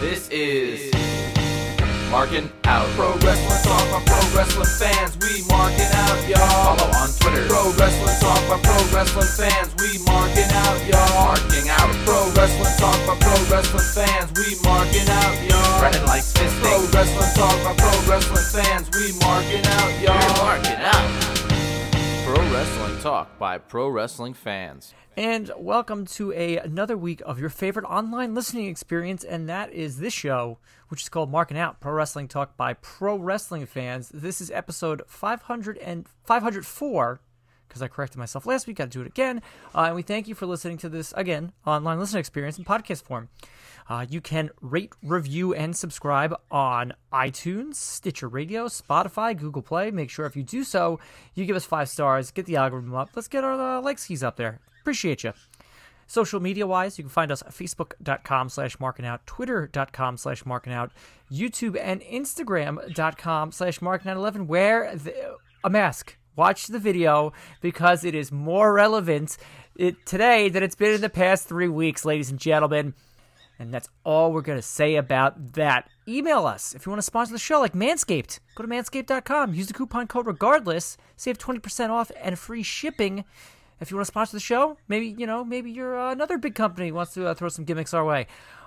This is Marking Out. Pro Wrestling Talk by Pro Wrestling fans. We marking out, y'all. Follow on Twitter. Pro Wrestling Talk by Pro Wrestling fans. We marking out, y'all. Marking out. Pro Wrestling Talk by Pro Wrestling fans. We marking out, y'all. Brennan likes fisting. Pro Wrestling Talk by Pro Wrestling fans. We marking out, y'all. We're marking out. Pro Wrestling Talk by Pro Wrestling fans. And welcome to a, another week of your favorite online listening experience, and that is this show, which is called Marking Out Pro Wrestling Talk by Pro Wrestling Fans. This is episode 500 and 504, because I corrected myself last week, got to do it again. Uh, and we thank you for listening to this, again, online listening experience in podcast form. Uh, you can rate, review, and subscribe on iTunes, Stitcher Radio, Spotify, Google Play. Make sure if you do so, you give us five stars, get the algorithm up. Let's get our uh, skis up there. Appreciate you. Social media wise, you can find us at facebook.com slash marking out, twitter.com slash marking out, YouTube and Instagram.com slash marking out 11. Wear the, a mask. Watch the video because it is more relevant it, today than it's been in the past three weeks, ladies and gentlemen. And that's all we're going to say about that. Email us if you want to sponsor the show, like Manscaped. Go to manscaped.com. Use the coupon code regardless. Save 20% off and free shipping. If you want to sponsor the show, maybe, you know, maybe you're uh, another big company wants to uh, throw some gimmicks our way.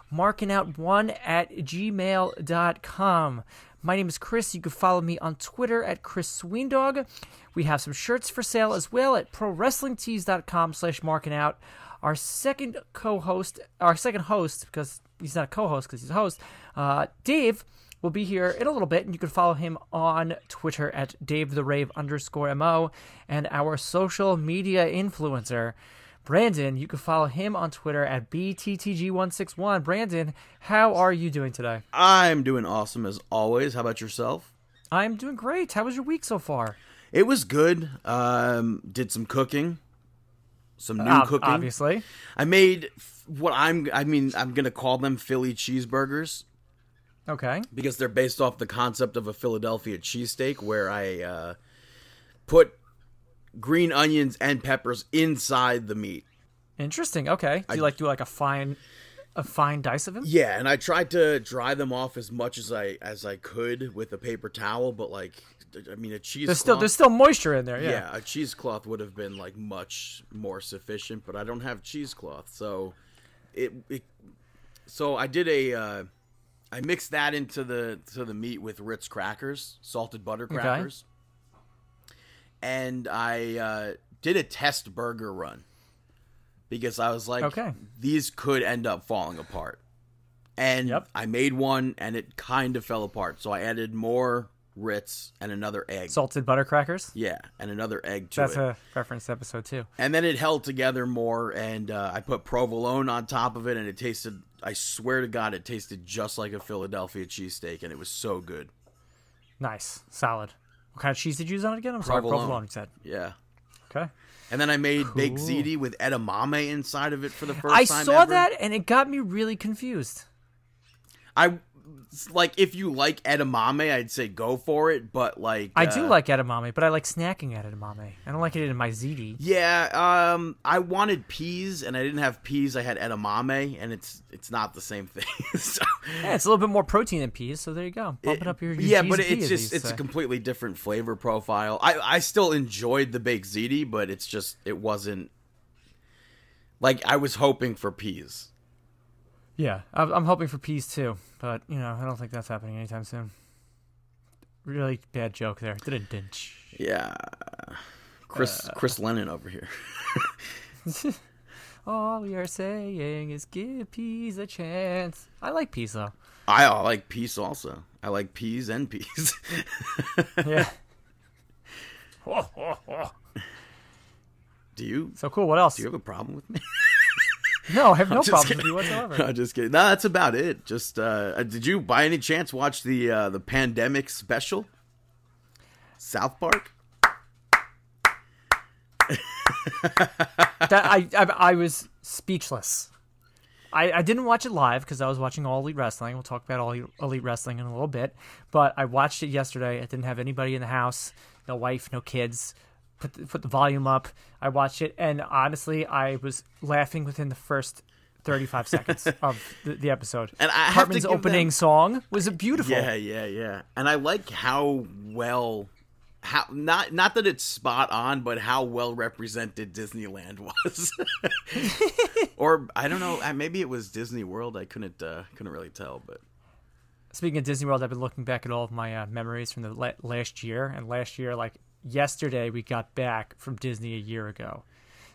Marking out one at gmail.com. My name is Chris. You can follow me on Twitter at Chris Sweendog. We have some shirts for sale as well at prowrestlingtees.com slash marking out. Our second co-host, our second host, because he's not a co-host because he's a host, uh, Dave will be here in a little bit, and you can follow him on Twitter at Dave the Rave underscore mo, and our social media influencer. Brandon, you can follow him on Twitter at BTTG161. Brandon, how are you doing today? I'm doing awesome as always. How about yourself? I'm doing great. How was your week so far? It was good. Um, did some cooking, some new Ob- cooking. Obviously. I made what I'm. I mean, I'm gonna call them Philly cheeseburgers Okay. because they're based off the concept of a Philadelphia cheesesteak, where I uh, put green onions and peppers inside the meat. Interesting. Okay. Do you like do like a fine a fine dice of him? Yeah, and I tried to dry them off as much as I as I could with a paper towel, but like, I mean, a cheese. There's still there's still moisture in there. yeah. Yeah. a cheesecloth would have been like much more sufficient, but I don't have cheesecloth, so it, it so I did a uh, I mixed that into the to the meat with Ritz crackers, salted butter Okay. crackers, and I uh, did a test burger run because I was like, Okay. these could end up falling apart. And Yep. I made one, and it kind of fell apart. So I added more Ritz and another egg. Salted butter crackers. Yeah, and another egg to That's it. a reference to episode two. and then it held together more, and uh, I put provolone on top of it, and it tasted. I swear to God, it tasted just like a Philadelphia cheesesteak, and it was so good. Nice. Solid. What kind of cheese did you use on it again? I'm sorry, Provolone. provolone. You said. Yeah. Okay. And then I made baked ziti with edamame inside of it for the first I time. I saw ever. that and it got me really confused. I like if you like edamame, I'd say go for it. But like, I do uh, like edamame, but I like snacking at edamame. I don't like it in my ziti. Yeah, um, I wanted peas, and I didn't have peas. I had edamame, and it's it's not the same thing. so, Yeah, it's a little bit more protein than peas, so there you go. Bump it, up your, your yeah, but it's just it's a completely different flavor profile. I I still enjoyed the baked ziti, but it's just it wasn't like I was hoping for peas. Yeah, I'm, I'm hoping for peas too, but you know, I don't think that's happening anytime soon. Really bad joke there. Yeah, Chris Uh. Chris Lennon over here. All we are saying is give peas a chance. I like peas though. I, I like peas also. I like peas and peas. Yeah. do you so cool. What else? do you have a problem with me? no, I have no Just problem kidding. with you whatsoever. I'm just kidding. No, that's about it. Just uh, did you by any chance watch the uh, the pandemic special? South Park. that I, I I was speechless. I, I didn't watch it live because I was watching All Elite Wrestling. We'll talk about All Elite Wrestling in a little bit. But I watched it yesterday. I didn't have anybody in the house, no wife, no kids. Put the, put the volume up. I watched it, and honestly, I was laughing within the first 35 seconds of the, the episode. And I have Cartman's opening them- song was beautiful. Yeah, yeah, yeah. And I like how well how not not that it's spot on, but how well represented Disneyland was. or I don't know, maybe it was Disney World. I couldn't uh, couldn't really tell, but Speaking of Disney World, I've been looking back at all of my uh, memories from the la- last year, and last year, like yesterday, we got back from Disney a year ago.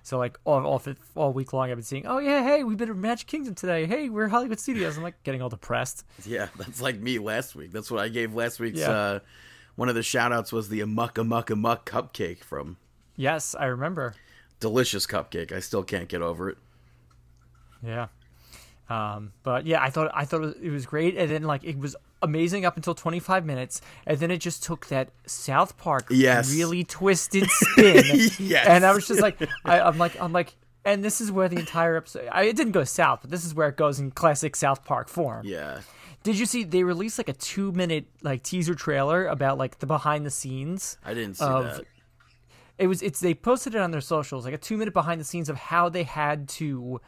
So like all all, all week long, I've been seeing, oh yeah, hey, we've been at Magic Kingdom today. Hey, we're Hollywood Studios. I'm like getting all depressed. yeah, that's like me last week. That's what I gave last week's Yeah. uh one of the shout outs was the Amuck Amuck Amuck cupcake from Yes, I remember. Delicious Cupcake. I still can't get over it. Yeah. Um, but yeah, I thought I thought it was great, and then like it was amazing up until 25 minutes, and then it just took that South Park Yes. really twisted spin, Yes. and I was just like, I, I'm like, I'm like, and this is where the entire episode. I, it didn't go south, but this is where it goes in classic South Park form. Yeah. Did you see they released like a two minute like teaser trailer about like the behind the scenes? I didn't see Of- that. it was it's they posted it on their socials like a two minute behind the scenes of how they had to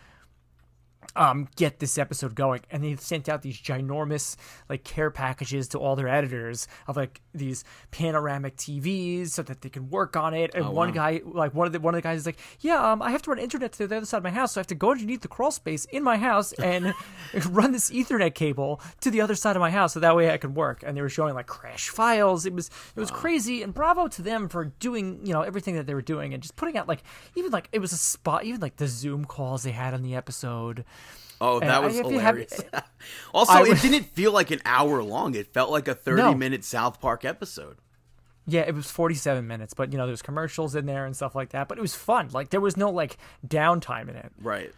um get this episode going. And they sent out these ginormous like care packages to all their editors of like these panoramic TVs so that they can work on it. And one wow. guy like one of the one of the guys is like yeah um I have to run internet to the other side of my house so I have to go underneath the crawl space in my house and run this ethernet cable to the other side of my house so that way I can work. And they were showing like crash files. It was it was crazy. And bravo to them for doing you know everything that they were doing and just putting out like even like it was a spot even like the zoom calls they had on the episode Oh, that I- was you have- hilarious. also, I it didn't feel like an hour long. It felt like a 30 No. minute South Park episode. Yeah, it was 47 minutes, but you know, there's commercials in there and stuff like that. But it was fun. Like there was no like downtime in it. Right.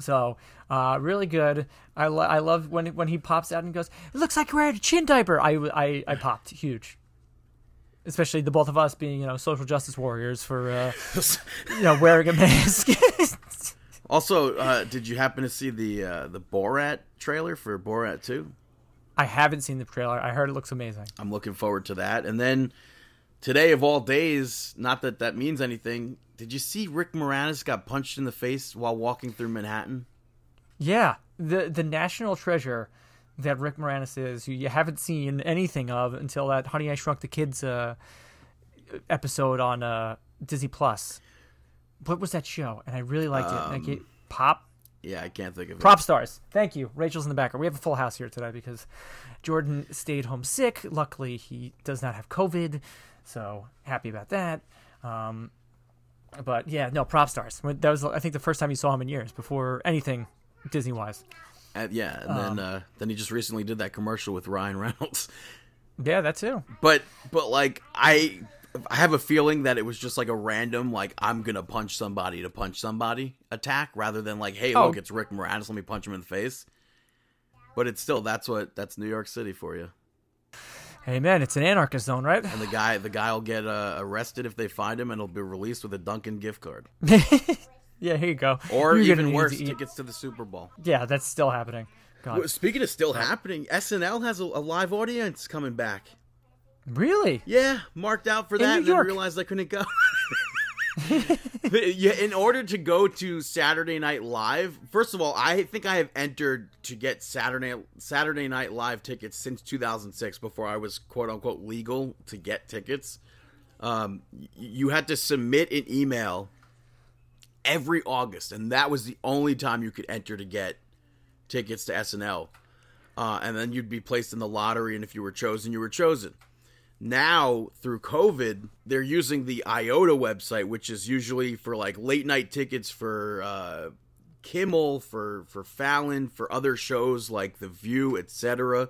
So, uh, really good. I, lo- I love when when he pops out and goes, "It looks like you're wearing a chin diaper." I, I, I popped huge. Especially the both of us being, you know, social justice warriors for, uh, you know, wearing a mask. Also, uh, did you happen to see the uh, the Borat trailer for Borat 2? I haven't seen the trailer. I heard it looks amazing. I'm looking forward to that. And then today of all days, not that that means anything, did you see Rick Moranis got punched in the face while walking through Manhattan? Yeah, the the national treasure that Rick Moranis is, who you haven't seen anything of until that Honey I Shrunk the Kids uh, episode on uh, Disney Plus. What was that show? And I really liked it. Like it Pop Yeah, I can't think of it. Prop Stars. Thank you. Rachel's in the background. We have a full house here today because Jordan stayed home sick. Luckily, he does not have COVID, so happy about that. Um, but yeah, no, Prop Stars. That was I think the first time you saw him in years before anything Disney wise. Uh, yeah, and Um, then uh, then he just recently did that commercial with Ryan Reynolds. Yeah, that too. But but like I I have a feeling that it was just like a random like I'm gonna punch somebody to punch somebody attack rather than like hey Oh. look it's Rick Moranis let me punch him in the face. But it's still that's what that's New York City for you. Hey man, it's an anarchist zone, right? And the guy the guy will get uh, arrested if they find him and he'll be released with a Dunkin' gift card yeah, here you go. or You're even worse to tickets to the Super Bowl. Yeah, that's still happening. God. Speaking of still happening, SNL has a, a live audience coming back. Really? Yeah, marked out for In that, New and then realized I couldn't go. yeah, in order to go to Saturday Night Live, first of all, I think I have entered to get Saturday Saturday Night Live tickets since 2006, before I was quote unquote legal to get tickets. Um, you had to submit an email every August, and that was the only time you could enter to get tickets to SNL. Uh, and then you'd be placed in the lottery, and if you were chosen, you were chosen now through covid they're using the iota website which is usually for like late night tickets for uh kimmel for for fallon for other shows like the view etc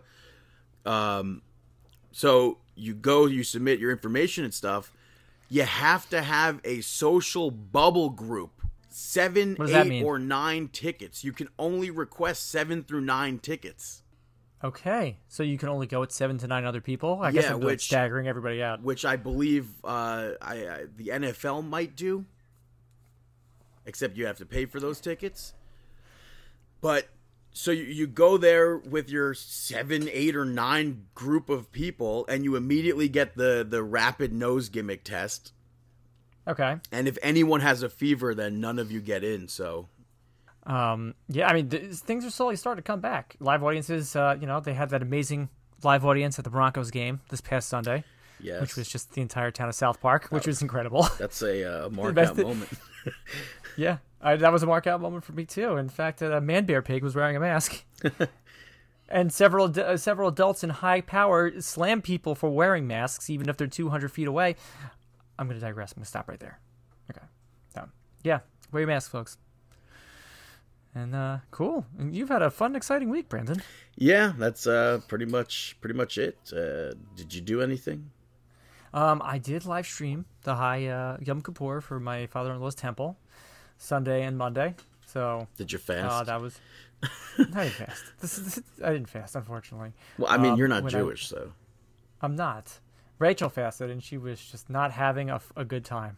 um so you go you submit your information and stuff. You have to have a social bubble group seven What does that eight or nine tickets. You can only request seven through nine tickets Okay, so you can only go with seven to nine other people. I guess Yeah, I'm which- staggering everybody out. which I believe uh, I, I the NFL might do, except you have to pay for those tickets. But so you, you go there with your seven, eight, or nine group of people, and you immediately get the the rapid nose gimmick test. Okay. And if anyone has a fever, then none of you get in. So Um, yeah, I mean, th- things are slowly starting to come back. Live audiences, uh, you know, they had that amazing live audience at the Broncos game this past Sunday, Yes. which was just the entire town of South Park, which was incredible. That's a uh, mark best out moment. yeah, I, that was a mark out moment for me too. In fact, a man bear pig was wearing a mask. And several uh, several adults in high power slam people for wearing masks, even if they're 200 feet away. I'm going to digress. I'm going to stop right there. Okay. So, yeah, wear your mask, folks. And uh, cool. And you've had a fun, exciting week, Brandon. yeah, that's uh, pretty much pretty much it. Uh, did you do anything? Um, I did live stream the high uh, Yom Kippur for my father-in-law's temple, Sunday and Monday. So Did you fast? uh, that was. I didn't fast. This is, I didn't fast, unfortunately. well, I mean, um, you're not I- Jewish, so I'm not. Rachel fasted, and she was just not having a, a good time.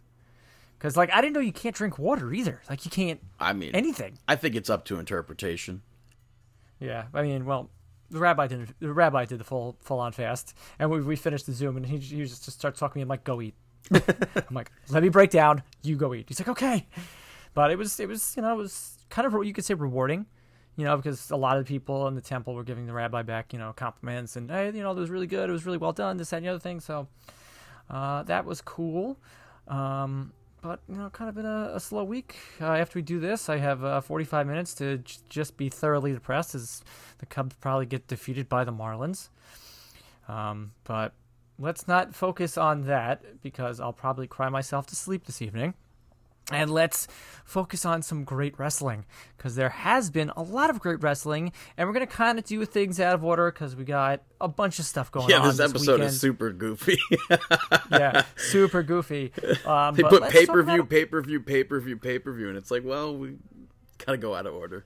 Because, like, I didn't know you can't drink water either. Like, you can't I mean, anything. I think it's up to interpretation. Yeah, I mean, well, the rabbi did the rabbi did the full full on fast, and we, we finished the Zoom, and he, he just, just starts talking to me. I'm like, go eat. I'm like, let me break down. You go eat. He's like, okay. But it was it was you know it was kind of what you could say rewarding, you know, because a lot of people in the temple were giving the rabbi back you know compliments and hey you know it was really good. It was really well done. This that and the other thing. So uh, that was cool. Um, but you know, kind of been a, a slow week. Uh, after we do this, I have uh, 45 minutes to j- just be thoroughly depressed as the Cubs probably get defeated by the Marlins. Um, but let's not focus on that because I'll probably cry myself to sleep this evening. And let's focus on some great wrestling because there has been a lot of great wrestling, and we're gonna kind of do things out of order because we got a bunch of stuff going Yeah, on. Yeah, this episode weekend. is super goofy. yeah, super goofy. Um, they but put pay per view, pay per view, pay per view, pay per view, and it's like, well, we gotta go out of order.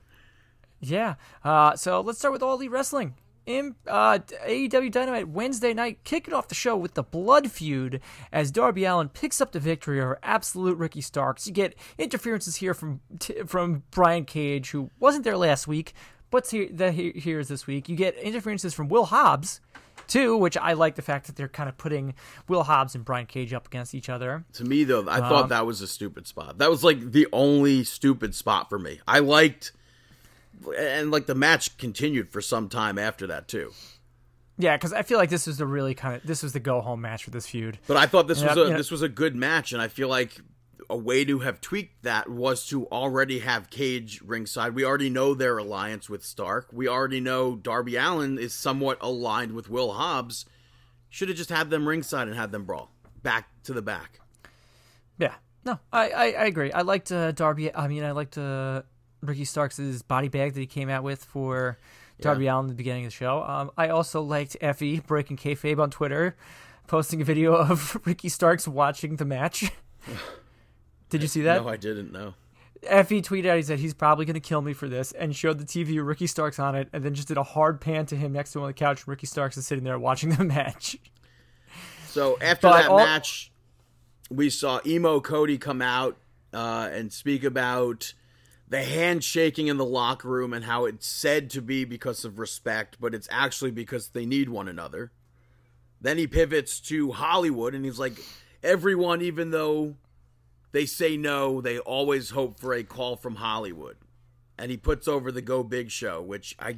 Yeah. Uh, so let's start with All the Wrestling. In uh, AEW Dynamite Wednesday night, kicking off the show with the Blood Feud as Darby Allin picks up the victory over absolute Ricky Starks. You get interferences here from t- from Brian Cage, who wasn't there last week, but here, that here is this week. You get interferences from Will Hobbs, too, which I like the fact that they're kind of putting Will Hobbs and Brian Cage up against each other. To me, though, I Um, thought that was a stupid spot. That was like the only stupid spot for me. I liked, and like the match continued for some time after that too. Yeah, because I feel like this was the really kind of this was the go home match for this feud. But I thought this was a yeah. this was a good match, and I feel like a way to have tweaked that was to already have Cage ringside. We already know their alliance with Stark. We already know Darby Allin is somewhat aligned with Will Hobbs. Should have just had them ringside and had them brawl back to the back. Yeah, no, I, I, I agree. I liked uh, Darby. I mean, I liked uh, Ricky Starks' body bag that he came out with for Darby Allin at the beginning of the show. Um, I also liked Effy breaking kayfabe on Twitter, posting a video of Ricky Starks watching the match. Did you see that? No, I didn't know. Effy tweeted out, he said, he's probably going to kill me for this, and showed the TV Ricky Starks on it, and then just did a hard pan to him next to him on the couch. Ricky Starks is sitting there watching the match. So after But that all- match, we saw Emo Cody come out uh, and speak about the handshaking in the locker room and how it's said to be because of respect, but it's actually because they need one another. Then he pivots to Hollywood and he's like, everyone, even though they say no, they always hope for a call from Hollywood. And he puts over the Go Big show, which I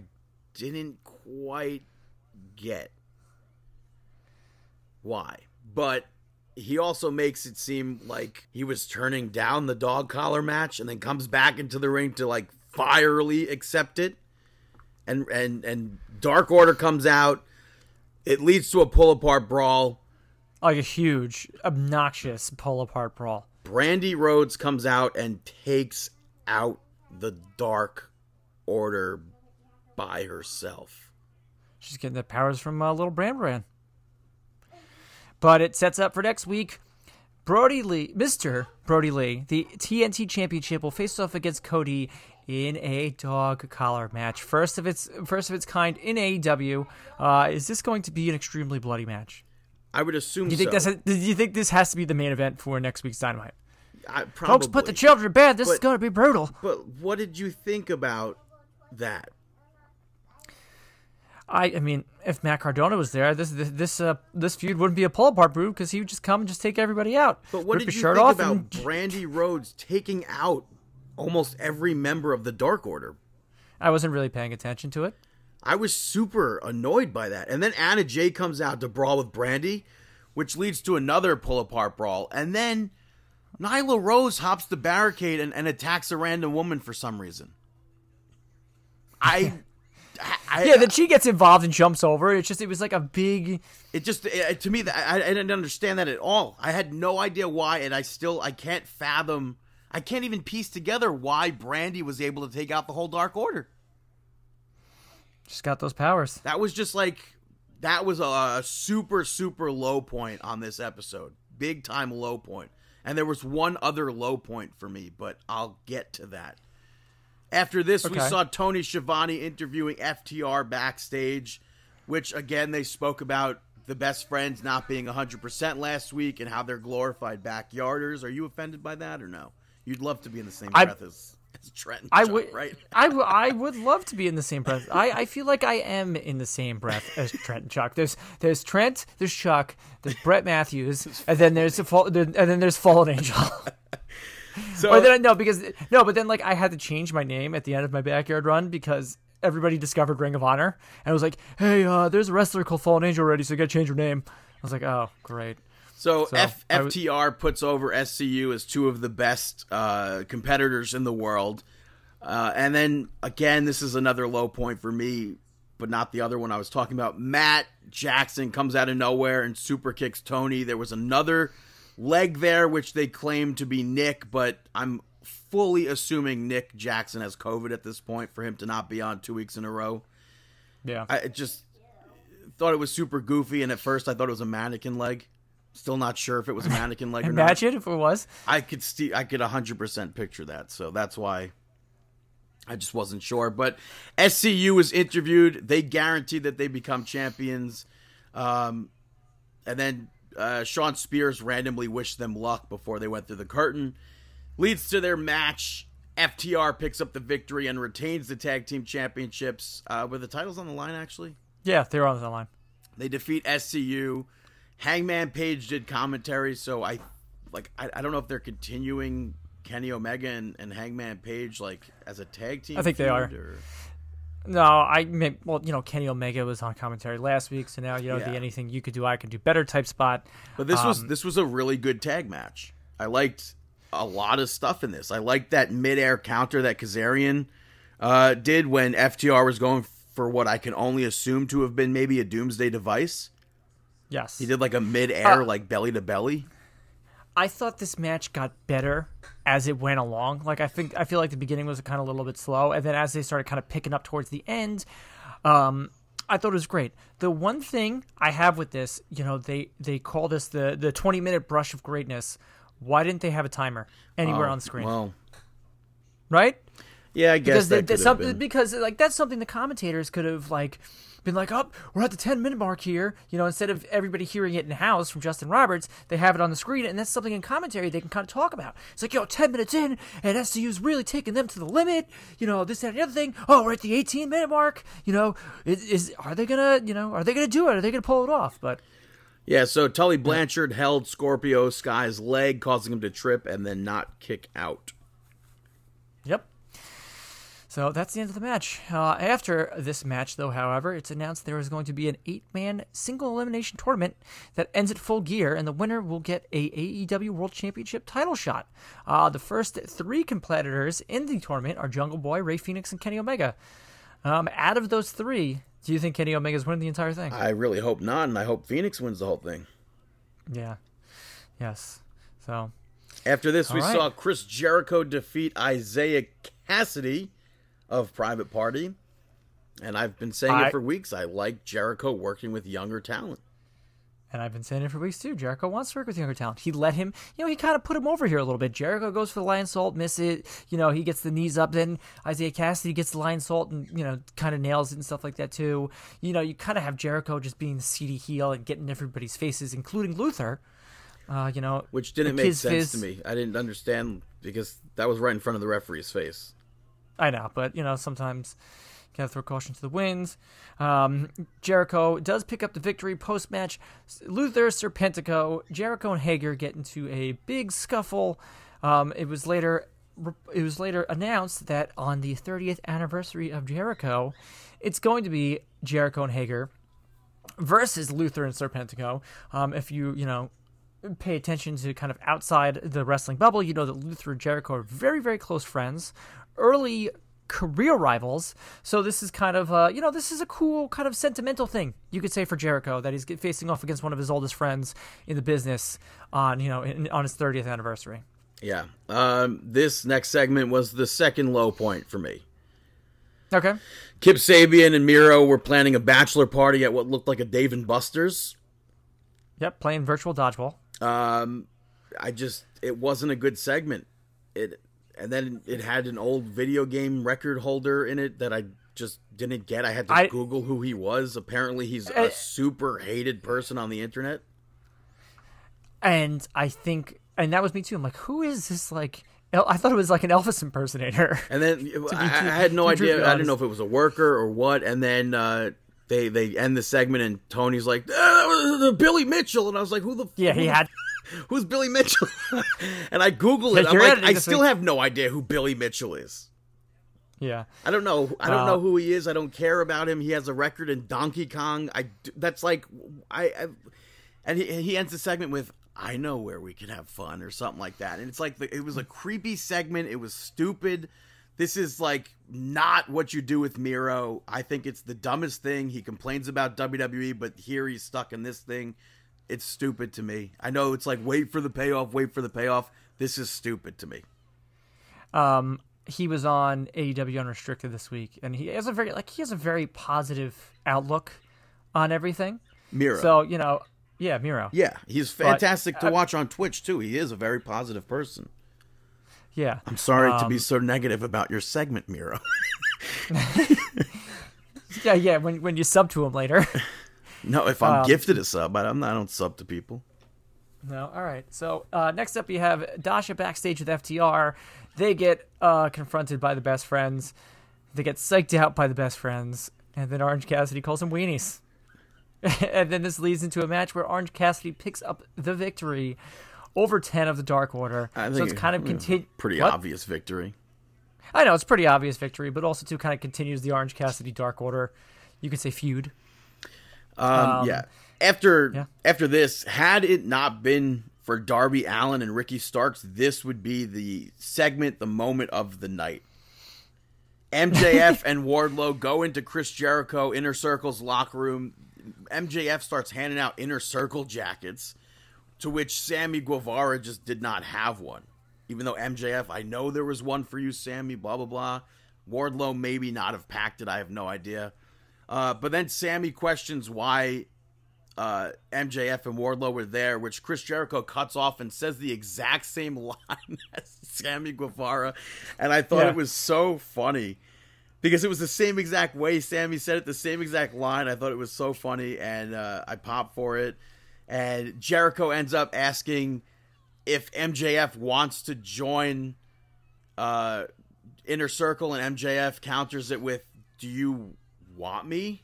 didn't quite get why. But he also makes it seem like he was turning down the dog collar match and then comes back into the ring to like fierily accept it. And and and Dark Order comes out. It leads to a pull apart brawl. Like a huge, obnoxious pull apart brawl. Brandi Rhodes comes out and takes out the Dark Order by herself. She's getting the powers from uh, little Bran Bran. But it sets up for next week. Brodie Lee, Mr. Brodie Lee, the TNT Championship will face off against Cody in a dog collar match, first of its first of its kind in AEW. Uh, is this going to be an extremely bloody match? I would assume Do you think so. this? Do you think this has to be the main event for next week's Dynamite? I, Folks, put the children to bed. This is going to be brutal. But what did you think about that? I, I mean, if Matt Cardona was there, this this this, uh, this feud wouldn't be a pull apart brew because he would just come and just take everybody out. But what did you think off about and Brandi Rhodes taking out almost every member of the Dark Order. I wasn't really paying attention to it. I was super annoyed by that. And then Anna Jay comes out to brawl with Brandi, which leads to another pull apart brawl. And then Nyla Rose hops the barricade and, and attacks a random woman for some reason. I. I, Yeah, then she gets involved and jumps over. It's just it was like a big. it just it, to me that I, I didn't understand that at all. I had no idea why, and I still I can't fathom. I can't even piece together why Brandi was able to take out the whole Dark Order. Just got those powers. That was just like that was a super super low point on this episode. Big time low point. And there was one other low point for me, but I'll get to that. After this, we saw Tony Schiavone interviewing FTR backstage, which again they spoke about the best friends not being 100% last week and how they're glorified backyarders. Are you offended by that or no? You'd love to be in the same I- breath as, as Trent I Chuck, would, right? I, w- I would love to be in the same breath. I, I feel like I am in the same breath as Trent and Chuck. There's there's Trent, there's Chuck, there's Brett Matthews, and then there's a fall, and then there's Fallen Angel. So or then no, because no, but then like I had to change my name at the end of my backyard run because everybody discovered Ring of Honor and it was like, hey, uh, there's a wrestler called Fallen Angel already, so you got to change your name. I was like, oh, great. So, So, F- I was- FTR puts over SCU as two of the best uh, competitors in the world. Uh, and then again, this is another low point for me, but not the other one I was talking about. Matt Jackson comes out of nowhere and super kicks Tony. There was another leg there, which they claim to be Nick, but I'm fully assuming Nick Jackson has COVID at this point for him to not be on two weeks in a row. Yeah. I just thought it was super goofy, and at first I thought it was a mannequin leg. Still not sure if it was a mannequin leg or not. Imagine if it was. I could see, I could 100% picture that. So that's why I just wasn't sure. But SCU was interviewed. They guaranteed that they become champions. Um, and then uh, Shawn Spears randomly wished them luck before they went through the curtain. Leads to their match. FTR picks up the victory and retains the tag team championships. Uh, were the titles on the line, actually? Yeah, they were on the line. They defeat SCU. Hangman Page did commentary, so I like I, I don't know if they're continuing Kenny Omega and, and Hangman Page like as a tag team. I think they are. or- No, I may, well, you know, Kenny Omega was on commentary last week, so now you know Yeah. the anything you could do, I could do better type spot. But this was Um, this was a really good tag match. I liked a lot of stuff in this. I liked that midair counter that Kazarian uh, did when FTR was going for what I can only assume to have been maybe a Doomsday device. Yes, He did like a midair, Uh, like belly to belly. I thought this match got better as it went along. Like I think I feel like the beginning was kind of a little bit slow, and then as they started kind of picking up towards the end, um, I thought it was great. The one thing I have with this, you know, they they call this the the twenty minute brush of greatness. Why didn't they have a timer anywhere Oh, on the screen? Well, right? yeah, I guess because they- could they- have something been. because like that's something the commentators could have like been like, "Up, we're at the ten minute mark here." You know, instead of everybody hearing it in house from Justin Roberts, they have it on the screen, and that's something in commentary they can kind of talk about. It's like, "Yo, ten minutes in, and SCU's really taking them to the limit." You know, this that, and the other thing. Oh, we're at the eighteen minute mark. You know, is, is are they gonna you know are they gonna do it? Are they gonna pull it off? But Yeah, so Tully Blanchard held Scorpio Sky's leg, causing him to trip and then not kick out. Yep. So that's the end of the match. Uh, after this match, though, however, it's announced there is going to be an eight-man single elimination tournament that ends at full gear, and the winner will get a AEW World Championship title shot. Uh, the first three competitors in the tournament are Jungle Boy, Rey Fenix, and Kenny Omega. Um, out of those three, do you think Kenny Omega's winning the entire thing? I really hope not, and I hope Fenix wins the whole thing. yeah. Yes. So After this, we All right. saw Chris Jericho defeat Isiah Kassidy of Private Party. And I've been saying I- it for weeks. I like Jericho working with younger talent. And I've been saying it for weeks too. Jericho wants to work with younger talent. He let him, you know, he kind of put him over here a little bit. Jericho goes for the Lionsault, miss it. You know, he gets the knees up. Then Isiah Kassidy gets the Lionsault and, you know, kind of nails it and stuff like that too. You know, you kind of have Jericho just being the seedy heel and getting everybody's faces, including Luther. Uh, you know, Which didn't make sense to me. I didn't understand because that was right in front of the referee's face. I know, but you know, sometimes you gotta throw caution to the winds. Um, Jericho does pick up the victory post match. Luther, Serpentico, Jericho, and Hager get into a big scuffle. Um, it was later it was later announced that on the 30th anniversary of Jericho, it's going to be Jericho and Hager versus Luther and Serpentico. Um, if you you know pay attention to kind of outside the wrestling bubble, you know that Luther and Jericho are very very close friends, early career rivals. So this is kind of uh, you know this is a cool kind of sentimental thing you could say for Jericho that he's facing off against one of his oldest friends in the business on you know in, on his 30th anniversary. Yeah. Um, this next segment was the second low point for me. Okay. Kip Sabian and Miro were planning a bachelor party at what looked like a Dave and Buster's. Yep, playing virtual dodgeball. Um, I just it wasn't a good segment. It and then it had an old video game record holder in it that I just didn't get. I had to I- Google who he was. Apparently, he's Uh, a super hated person on the internet. And I think, and that was me too. I'm like, who is this? Like, El- I thought it was like an Elvis impersonator. And then I, I had no idea. I didn't know if it was a worker or what. And then uh, they they end the segment, and Tony's like, "Ah, that was Billy Mitchell," and I was like, "Who the? yeah, he had. Who's Billy Mitchell? and I Google it. Yeah, I'm like, I still week. have no idea who Billy Mitchell is. Yeah, I don't know. I don't Uh, know who he is. I don't care about him. He has a record in Donkey Kong. I that's like I, I and he he ends the segment with I know where we can have fun or something like that. And it's like the, it was a creepy segment. It was stupid. This is like not what you do with Miro. I think it's the dumbest thing. He complains about WWE, but here he's stuck in this thing. It's stupid to me. I know it's like wait for the payoff, wait for the payoff. This is stupid to me. um, he was on AEW Unrestricted this week, and he has a very like he has a very positive outlook on everything. Miro. So you know, yeah, Miro. Yeah, he's fantastic to uh, watch on Twitch too. He is a very positive person. Yeah. I'm sorry to be Um, so negative about your segment, Miro. Yeah, yeah. When when you sub to him later. no, if I'm Um, gifted a sub, I- I'm not, I don't sub to people. No, all right. So uh, next up, you have Dasha backstage with FTR. They get uh, confronted by the best friends. They get psyched out by the best friends, and then Orange Cassidy calls them weenies. and then this leads into a match where Orange Cassidy picks up the victory over ten of the Dark Order. I so it's kind of continu- pretty What? obvious victory. I know it's pretty obvious victory, but also too kind of continues the Orange Cassidy Dark Order. You could say feud. Um, yeah. After yeah. after this, had it not been for Darby Allin and Ricky Starks, this would be the segment, the moment of the night. MJF and Wardlow go into Chris Jericho Inner Circle's locker room. MJF starts handing out Inner Circle jackets, to which Sammy Guevara just did not have one. Even though MJF, I know there was one for you, Sammy, blah, blah, blah. Wardlow maybe not have packed it. I have no idea. Uh, but then Sammy questions why uh, MJF and Wardlow were there, which Chris Jericho cuts off and says the exact same line as Sammy Guevara. And I thought Yeah. it was so funny because it was the same exact way Sammy said it, the same exact line. I thought it was so funny, and uh, I popped for it. And Jericho ends up asking if MJF wants to join uh, Inner Circle, and MJF counters it with, "Do you want me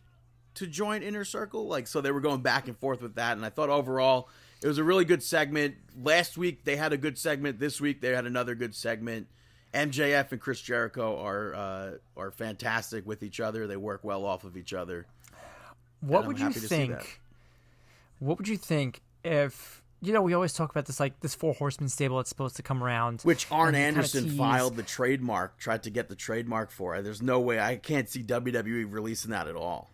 to join Inner Circle?" Like, so they were going back and forth with that, and I thought overall it was a really good segment. Last week they had a good segment. This week they had another good segment. MJF and Chris Jericho are uh, are fantastic with each other. They work well off of each other. What would you happy to see that. think? What would you think if you know we always talk about this like this four horsemen stable that's supposed to come around, Which Arn and they kinda Anderson filed the trademark, tried to get the trademark for it. There's no way I can't see WWE releasing that at all.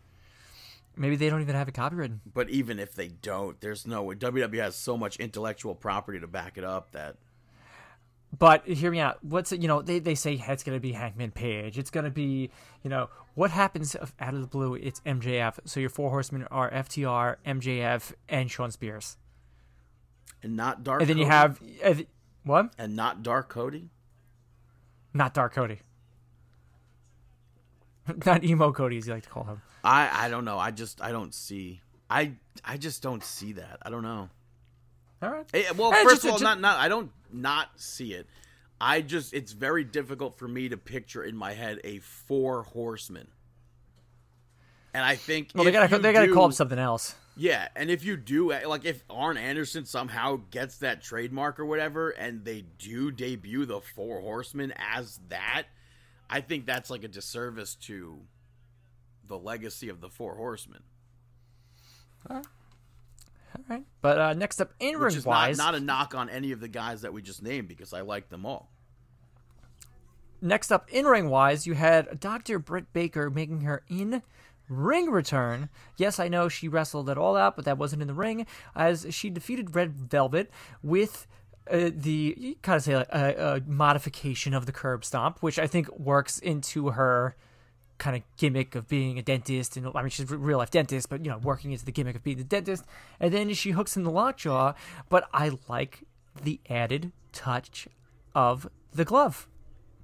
Maybe they don't even have it copywritten. But even if they don't, there's no way. WWE has so much intellectual property to back it up that But hear me out. What's it? You know they they say it's going to be Hangman Page. It's going to be you know what happens if out of the blue it's MJF. So your four horsemen are FTR, MJF, and Shawn Spears. And not Dark. And then you have uh, what? and not Dark Cody. Not Dark Cody. Not emo Cody, as you like to call him. I I don't know. I just I don't see. I I just don't see that. I don't know. All right. Eh, well, Eh, first just- of all, just- not not I don't not see it. I just it's very difficult for me to picture in my head a four horsemen. And I think Well, they gotta they gotta call up something else. Yeah, and if you do, like, if Arn Anderson somehow gets that trademark or whatever, and they do debut the Four Horsemen as that, I think that's like a disservice to the legacy of the Four Horsemen. All right. But uh, next up, in ring wise, not, not a knock on any of the guys that we just named because I like them all. next up, in ring wise, you had Dr. Britt Baker making her in ring return. Yes, I know she wrestled it all out, but that wasn't in the ring, as she defeated Red Velvet with. Uh, the you kind of say like a, a modification of the curb stomp, which I think works into her kind of gimmick of being a dentist, and I mean she's a real life dentist, but you know working into the gimmick of being the dentist, and then she hooks in the lockjaw. But I like the added touch of the glove,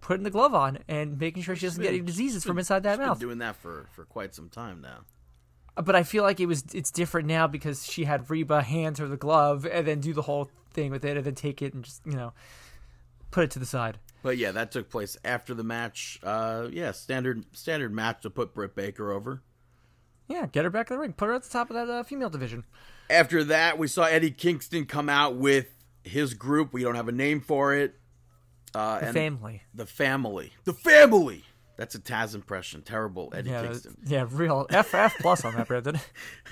putting the glove on and making sure she doesn't get any diseases from inside that She's been mouth. doing that for, for quite some time now. But I feel like it was it's different now because she had Reba hand her the glove and then do the whole thing with it and then take it and just you know put it to the side. But yeah, that took place after the match. Uh, yeah, standard standard match to put Britt Baker over. Yeah, get her back in the ring, put her at the top of that uh, female division. After that, we saw Eddie Kingston come out with his group. We don't have a name for it. Uh, The family. the family. The family. That's a Taz impression. Terrible, Eddie Yeah, Kingston. yeah, real F F plus on that, Brandon.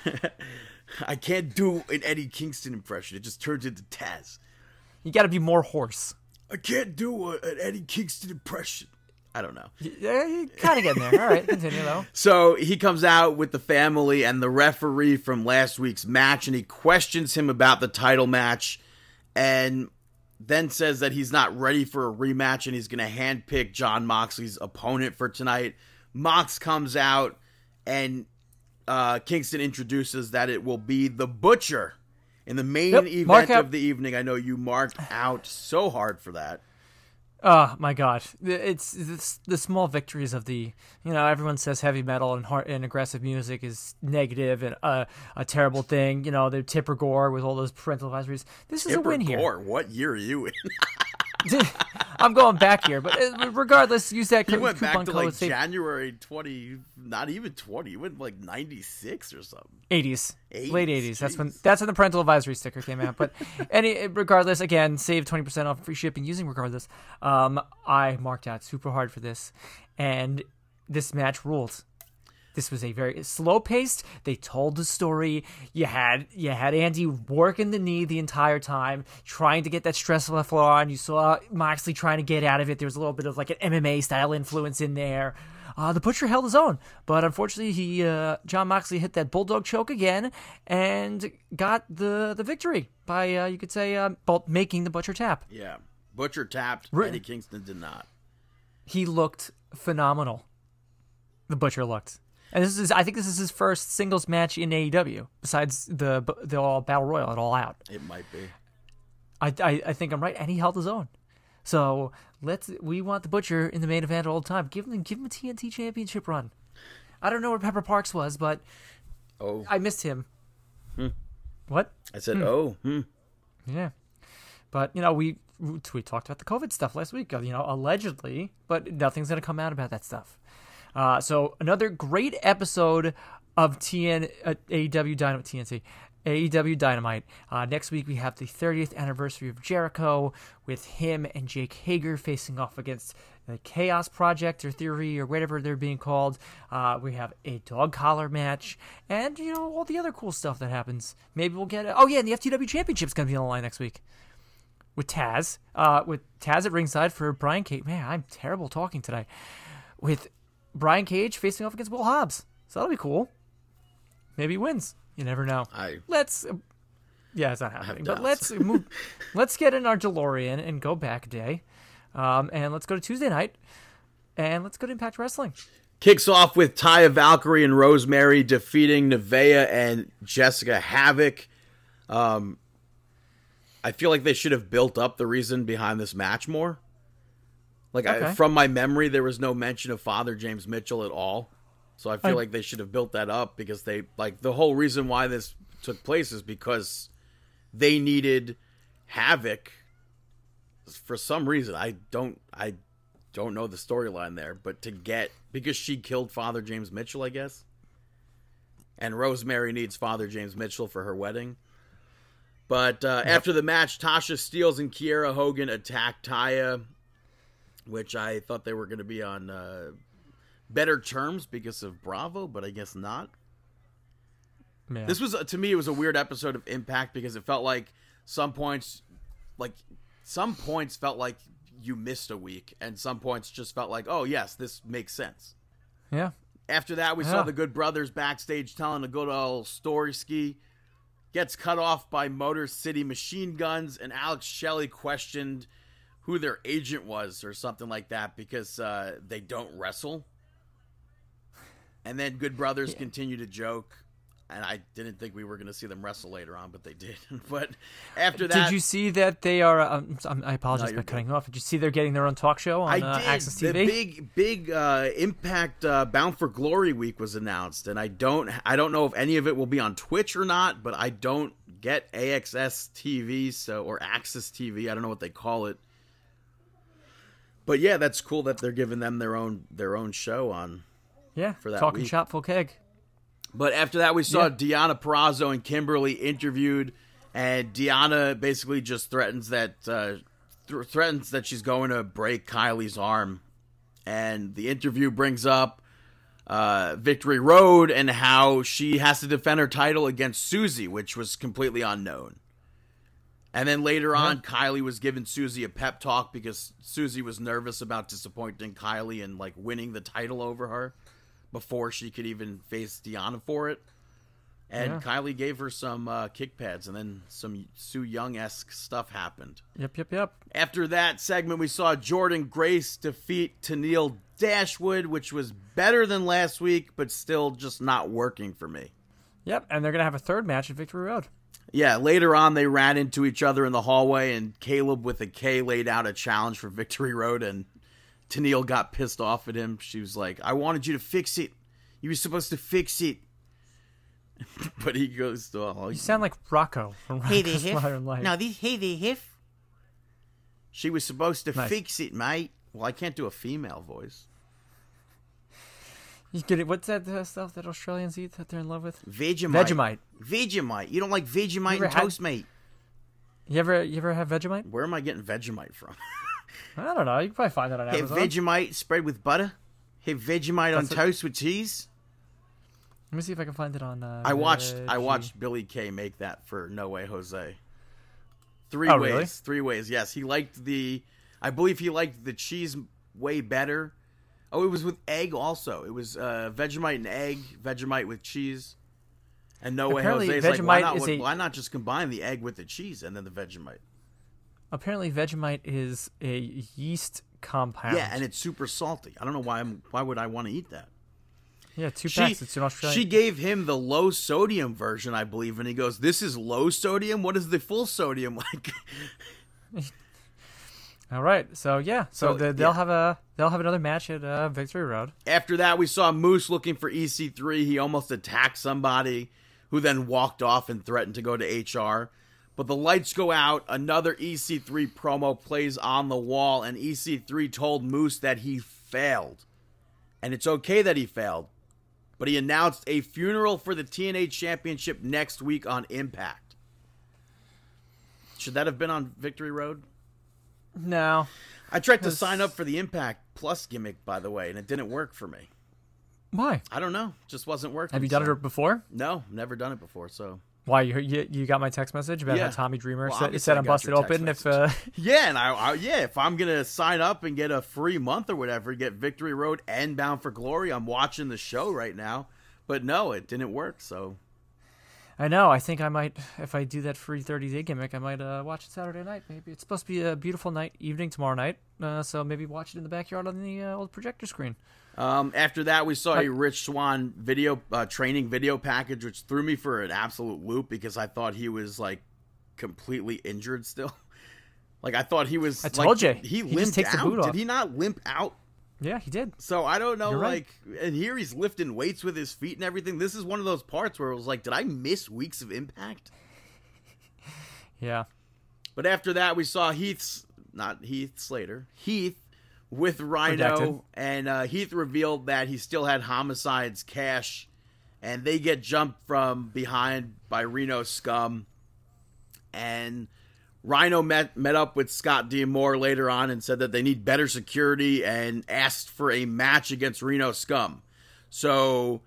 I can't do an Eddie Kingston impression. It just turns into Taz. You got to be more horse. I can't do a, an Eddie Kingston impression. I don't know. Yeah, you kind of getting there. All right, continue though. So he comes out with the family and the referee from last week's match, and he questions him about the title match, and then says that he's not ready for a rematch and he's going to handpick Jon Moxley's opponent for tonight. Mox comes out, and uh, Kingston introduces that it will be the Butcher in the main Yep, event out- of the evening. I know you marked out so hard for that. Oh my god, it's, it's the small victories of the you know everyone says heavy metal and hard and aggressive music is negative and uh, a terrible thing. You know the Tipper Gore with all those parental advisories. This is a win here. Gore, what year are you in? I'm going back here, but uh, regardless, use that He co- went back to like January 20, not even 20. He went like 96 or something. 80s, 80s, late 80s. That's when that's when the parental advisory sticker came out. But any regardless, again, save 20% off free shipping using regardless. Um, I marked out super hard for this, and this match ruled. This was a very slow paced. They told the story. You had you had Andy working the knee the entire time, trying to get that stress level on. You saw Moxley trying to get out of it. There was a little bit of like an MMA style influence in there. Uh, the butcher held his own, but unfortunately, he uh, Jon Moxley hit that bulldog choke again and got the the victory by uh, you could say uh, making the butcher tap. Yeah. Butcher tapped. Re- Eddie Kingston did not. He looked phenomenal. The butcher looked. And this is, I think, this is his first singles match in AEW besides the the all battle royal at All Out. It might be. I, I, I think I'm right, and he held his own. So let's we want the butcher in the main event all the time. Give him give him a TNT championship run. I don't know where Pepper Parks was, but Oh. I missed him. Hmm. What? I said, hmm. oh. Hmm. Yeah, but you know we we talked about the COVID stuff last week. Uh, you know, allegedly, but nothing's gonna come out about that stuff. Uh, so another great episode of TN uh, AEW Dynamite TNT. AEW Dynamite. Uh, next week we have the 30th anniversary of Jericho with him and Jake Hager facing off against the Chaos Project or Theory or whatever they're being called. Uh, we have a dog collar match and you know all the other cool stuff that happens. Maybe we'll get. Oh yeah, and the FTW Championship's gonna be on the line next week with Taz. Uh, with Taz at ringside for Brian Cage. Man, I'm terrible talking today. With Brian Cage facing off against Will Hobbs. So that'll be cool. Maybe he wins. You never know. I Let's. Yeah, it's not happening. But let's move. let's get in our DeLorean and go back a day, um, and let's go to Tuesday night, and let's go to Impact Wrestling. kicks off with Taya Valkyrie and Rosemary defeating Nevaeh and Jessica Havok. Um, I feel like they should have built up the reason behind this match more. Like I, from my memory, there was no mention of Father James Mitchell at all. So I feel I- like they should have built that up because they like the whole reason why this took place is because they needed Havok for some reason. I don't I don't know the storyline there, but to get because she killed Father James Mitchell, I guess. and Rosemary needs Father James Mitchell for her wedding. But uh, after the match, Tasha Steelz and Kiera Hogan attack Taya, which I thought they were going to be on uh, better terms because of Bravo, but I guess not. Yeah. This was to me it was a weird episode of Impact because it felt like some points like some points felt like you missed a week and some points just felt like oh yes this makes sense. yeah. After that we saw the Good Brothers backstage telling a good old story ski gets cut off by Motor City machine guns and Alex Shelley questioned who their agent was or something like that because uh, they don't wrestle. And then Good Brothers continue to joke. And I didn't think we were going to see them wrestle later on, but they did. but after that, Did you see that they are? Um, I'm- apologize No, for cutting off. Did you see they're getting their own talk show on I uh. Access the big, big uh, Impact uh, Bound for Glory week was announced, and I don't, I don't know if any of it will be on Twitch or not. But I don't get AXS TV, so or Access TV. I don't know what they call it. But yeah, that's cool that they're giving them their own their own show on. yeah, for that talking week. shop full keg. But after that, we saw Yeah. Deonna Purrazzo and Kimber Lee interviewed, and Deonna basically just threatens that uh, th- threatens that she's going to break Kylie's arm, and the interview brings up uh, Victory Road and how she has to defend her title against Susie, which was completely unknown. And then later on, Kylie was giving Susie a pep talk because Susie was nervous about disappointing Kylie and like winning the title over her before she could even face Deonna for it. And Yeah. Kylie gave her some uh, kick pads, and then some Su Yung esque stuff happened. Yep, yep, yep. After that segment, we saw Jordynne Grace defeat Tennille Dashwood, which was better than last week, but still just not working for me. Yep, and they're gonna have a third match at Victory Road. Yeah, later on they ran into each other in the hallway, and Kaleb with a K laid out a challenge for Victory Road, and Tennille got pissed off at him. She was like, "I wanted you to fix it. You were supposed to fix it." but he goes, "Oh, You sound like Rocko from Hey Rocko's Hiff. Modern Life. Now, this, hey there, Hiff. she was supposed to Nice. fix it, mate." Well, I can't do a female voice. You get it? What's that uh, stuff that Australians eat that they're in love with? Vegemite. Vegemite. Vegemite. You don't like Vegemite and had- toast, mate? You ever you ever have Vegemite? Where am I getting Vegemite from? I don't know. You can probably find that on Amazon. Vegemite spread with butter. Hey, Vegemite on a- toast with cheese. Let me see if I can find it on. Uh, I watched I watched Billie Kay make that for No Way Jose. Three Oh, ways. really? Three ways. Yes, he liked the I believe he liked the cheese way better. Oh, it was with egg also. It was uh, Vegemite and egg, Vegemite with cheese. And No Way Apparently, Jose's like, why not, is a- why not just combine the egg with the cheese and then the Vegemite? Apparently, Vegemite is a yeast compound. Yeah, and it's super salty. I don't know why I'm why would I want to eat that? yeah, two She, packs. It's an Australian. she gave him the low sodium version, I believe, and he goes, "This is low sodium. What is the full sodium like?" All right, so yeah, so, So, the, they'll yeah. have a they'll have another match at uh, Victory Road. After that, we saw Moose looking for EC3. He almost attacked somebody, who then walked off and threatened to go to HR. But the lights go out. Another EC3 promo plays on the wall, and EC3 told Moose that he failed, and it's okay that he failed. But he announced a funeral for the TNA Championship next week on Impact. Should that have been on Victory Road? No, I tried to sign up for the Impact Plus gimmick, by the way, and it didn't work for me. why? I don't know. Just wasn't working. Have you done so- it before? No, never done it before. So Why you you, you got my text message about Yeah. how Tommy Dreamer Well, said, said I I'm busted open if uh, yeah, and I, I yeah, if I'm gonna sign up and get a free month or whatever, get Victory Road and Bound for Glory, I'm watching the show right now. But no, it didn't work. So I know. I think I might if I do that free 30 day gimmick, I might uh, watch it Saturday night. Maybe it's supposed to be a beautiful night evening tomorrow night. Uh, so maybe watch it in the backyard on the uh, old projector screen. um, after that, we saw a Rich Swann video uh, training video package, which threw me for an absolute loop because I thought he was like completely injured still. Like I thought he was. I like, told you, he he just limped out. boot off. Did he not limp out? Yeah, he did. So I don't know, You're right. like, and here he's lifting weights with his feet and everything. This is one of those parts where it was like, did I miss weeks of impact? Yeah. But after that, we saw Heath's not Heath Slater, Heath with Rhino, Redacted. and uh, Heath revealed that he still had Homicide's cash and they get jumped from behind by Reno Scum. And Rhino met met up with Scott D'Amore later on and said that they need better security and asked for a match against Reno Scum. So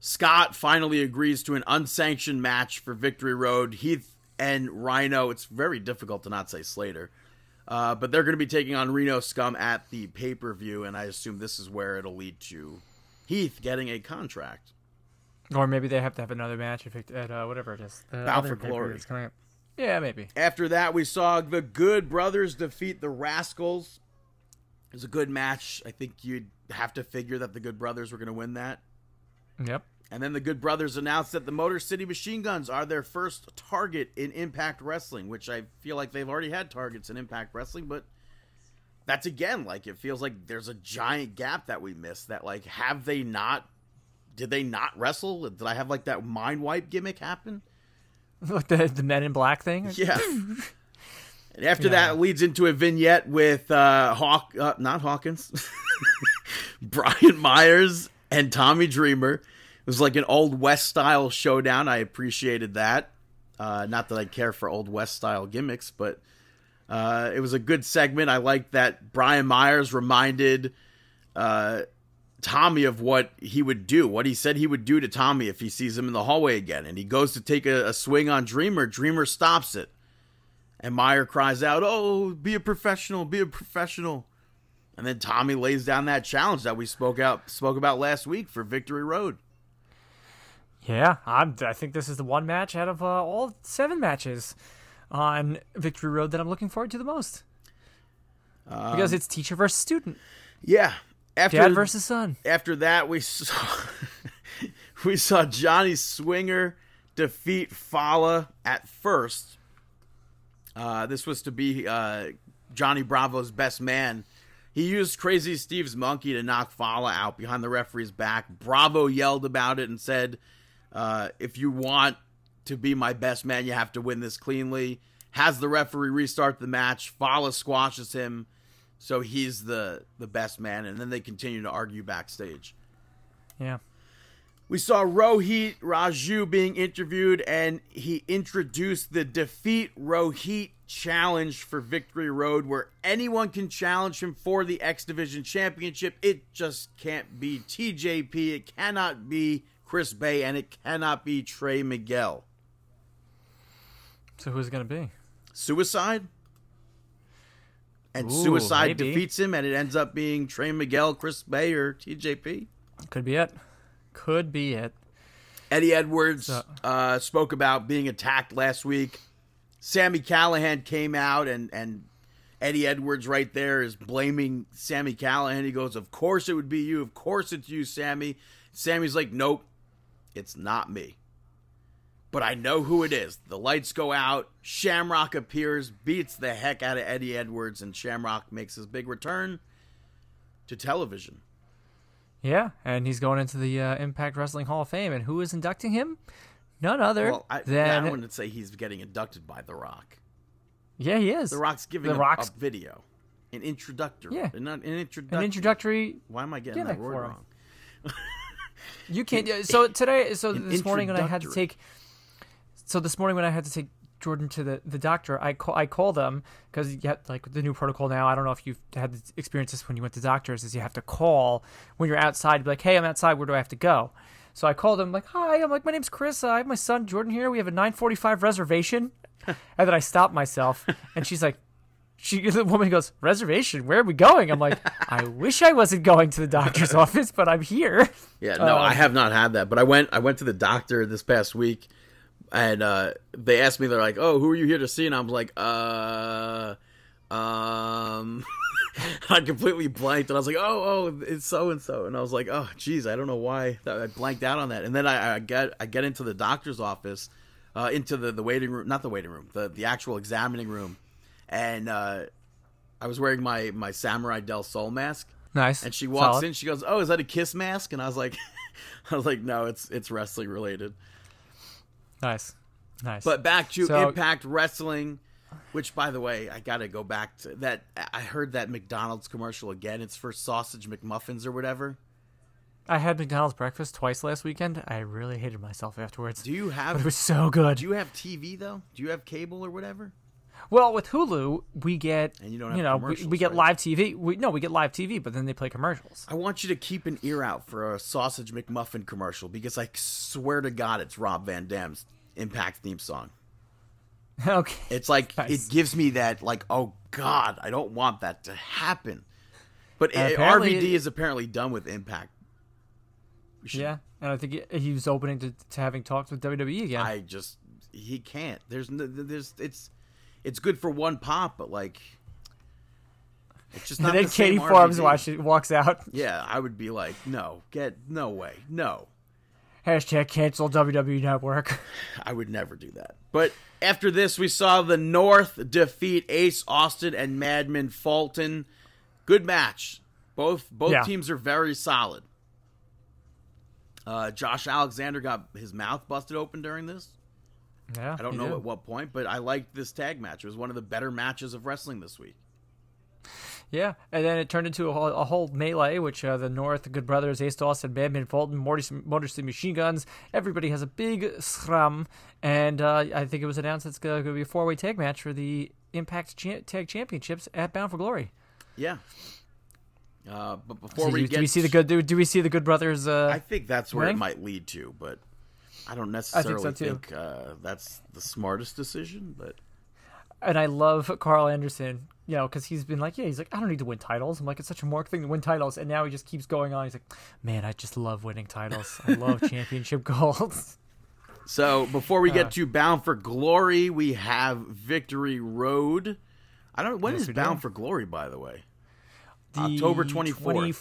Scott finally agrees to an unsanctioned match for Victory Road. Heath and Rhino, it's very difficult to not say Slater. Uh, but they're going to be taking on Reno Scum at the pay per view, and I assume this is where it'll lead to Heath getting a contract. Or maybe they have to have another match if it, at uh, whatever it is. The Bound for Glory. that's coming up. Yeah, maybe. After that, we saw the Good Brothers defeat the Rascalz. It was a good match. I think you'd have to figure that the Good Brothers were going to win that. Yep. And then the Good Brothers announced that the Motor City Machine Guns are their first target in Impact Wrestling, which I feel like they've already had targets in Impact Wrestling, but that's again like it feels like there's a giant gap that we missed. That like have they not? Did they not wrestle? Did I have like that mind wipe gimmick happen? The the Men in Black thing. Yeah. and after Yeah. that leads into a vignette with uh Hawk uh, not Hawkins. Brian Myers and Tommy Dreamer. It was like an old West style showdown. I appreciated that. Uh not that I care for old West style gimmicks, but uh it was a good segment. I like that Brian Myers reminded uh Tommy of what he would do, what he said he would do to Tommy if he sees him in the hallway again. And he goes to take a, a swing on Dreamer. Dreamer stops it. And Meyer cries out, Oh, be a professional, be a professional. And then Tommy lays down that challenge that we spoke out spoke about last week for Victory Road. Yeah, I'm, I think this is the one match out of uh, all seven matches on Victory Road that I'm looking forward to the most. Um, because it's teacher versus student, Yeah. After dad versus son. after that we saw we saw Johnny Swinger defeat Fallah at first. Uh, this was to be uh, Johnny Bravo's best man. He used Crazy Steve's monkey to knock Fallah out behind the referee's back. Bravo yelled about it and said, uh, "If you want to be my best man, you have to win this cleanly." Has the referee restart the match. Fallah squashes him. So he's the the best man, and then they continue to argue backstage. Yeah. We saw Rohit Raju being interviewed, and he introduced the Defeat Rohit Challenge for Victory Road, where anyone can challenge him for the X Division Championship. It just can't be TJP, it cannot be Chris Bey, and it cannot be Trey Miguel. So who's it gonna be? Suicide? And Ooh, Suicide maybe. defeats him, and it ends up being Trey Miguel, Chris Bey, or TJP. Could be it. Could be it. Eddie Edwards So- uh, spoke about being attacked last week. Sami Callihan came out and and Eddie Edwards right there is blaming Sami Callihan. He goes, "Of course it would be you. Of course it's you, Sammy." Sammy's like, "Nope, it's not me." But I know who it is. The lights go out. Shamrock appears, beats the heck out of Eddie Edwards, and Shamrock makes his big return to television. Yeah, and he's going into the uh, Impact Wrestling Hall of Fame, and who is inducting him? None other Well, I, than I wouldn't say he's getting inducted by The Rock. yeah, he is The Rock's giving The a, Rock's- a video, an introductory, Yeah. not an introductory. an introductory. Why am I getting that word wrong? You can't. So today, so this morning when I had to take, so this morning when I had to take Jordan to the, the doctor, I call I called them because you have like the new protocol now. I don't know if you've had the experience this when you went to doctors. Is you have to call when you're outside. Be like, hey, I'm outside. Where do I have to go? So I called him like, hi. I'm like, my name's Chris. I have my son Jordan here. We have a 9:45 reservation, and then I stopped myself, and she's like. She, the woman goes, reservation. Where are we going? I'm like, I wish I wasn't going to the doctor's office, but I'm here. Yeah, no, I Um, have not had that, but I went. I went to the doctor this past week, and uh, they asked me. They're like, "Oh, who are you here to see?" And I'm like, "Uh, um." I completely blanked, and I was like, "Oh, oh, it's so and so," and I was like, "Oh, geez, I don't know why I blanked out on that." And then I, I get I get into the doctor's office, uh, into the the waiting room, not the waiting room, the the actual examining room, and uh, I was wearing my my Samurai Del Sol mask, Nice. and she walks Solid. in. She goes, "Oh, is that a kiss mask?" And I was like, "I was like, no, it's it's wrestling related." Nice. Nice. But back to So- Impact Wrestling, which, by the way, I got to go back to that. I heard that McDonald's commercial again. It's for sausage McMuffins or whatever. I had McDonald's breakfast twice last weekend. I really hated myself afterwards. Do you but it was so good. do you have TV though? Do you have cable or whatever? Well, with Hulu, we get And you don't you know we, we get right? live TV. We no, we get live TV, but then they play commercials. I want you to keep an ear out for a sausage McMuffin commercial because I swear to God, it's Rob Van Dam's Impact theme song. okay. It's like Nice. it gives me that like, oh God, I don't want that to happen. But uh, RVD it- is apparently done with Impact. Yeah, and I think he- he was opening to, to having talks with WWE again. I just he can't. There's no, there's it's it's good for one pop, but like it's just not. and then the Katie Forbes RVD. walks out. Yeah, I would be like, no, get no way, no. Hashtag cancel WWE Network. I would never do that. But after this, we saw the North defeat Ace Austin and Madman Fulton. Good match. Both both Yeah. teams are very solid. Uh, Josh Alexander got his mouth busted open during this. Yeah, I don't know did. at what point, but I liked this tag match. It was one of the better matches of wrestling this week. Yeah, and then it turned into a whole, a whole melee, which uh, the North, the Good Brothers, Ace Dawson, Badman Fulton, Morty, Motor City Machine Guns, everybody has a big scrum, and uh, I think it was announced it's going to be a four-way tag match for the Impact Tag Championships at Bound for Glory. Yeah. Uh, but before So we you- get, do we see the good? Do, do we see the Good Brothers? Uh, I think that's where it might lead to, but I don't necessarily so, think uh, that's the smartest decision. But and I love Karl Anderson, you know, because he's been like, yeah, he's like, I don't need to win titles. I'm like, it's such a mark thing to win titles, and now he just keeps going on. He's like, man, I just love winning titles. I love championship golds. So before we Uh. get to Bound for Glory, we have Victory Road. I don't. When Yes, is Bound do. for Glory, by the way? The October 24th.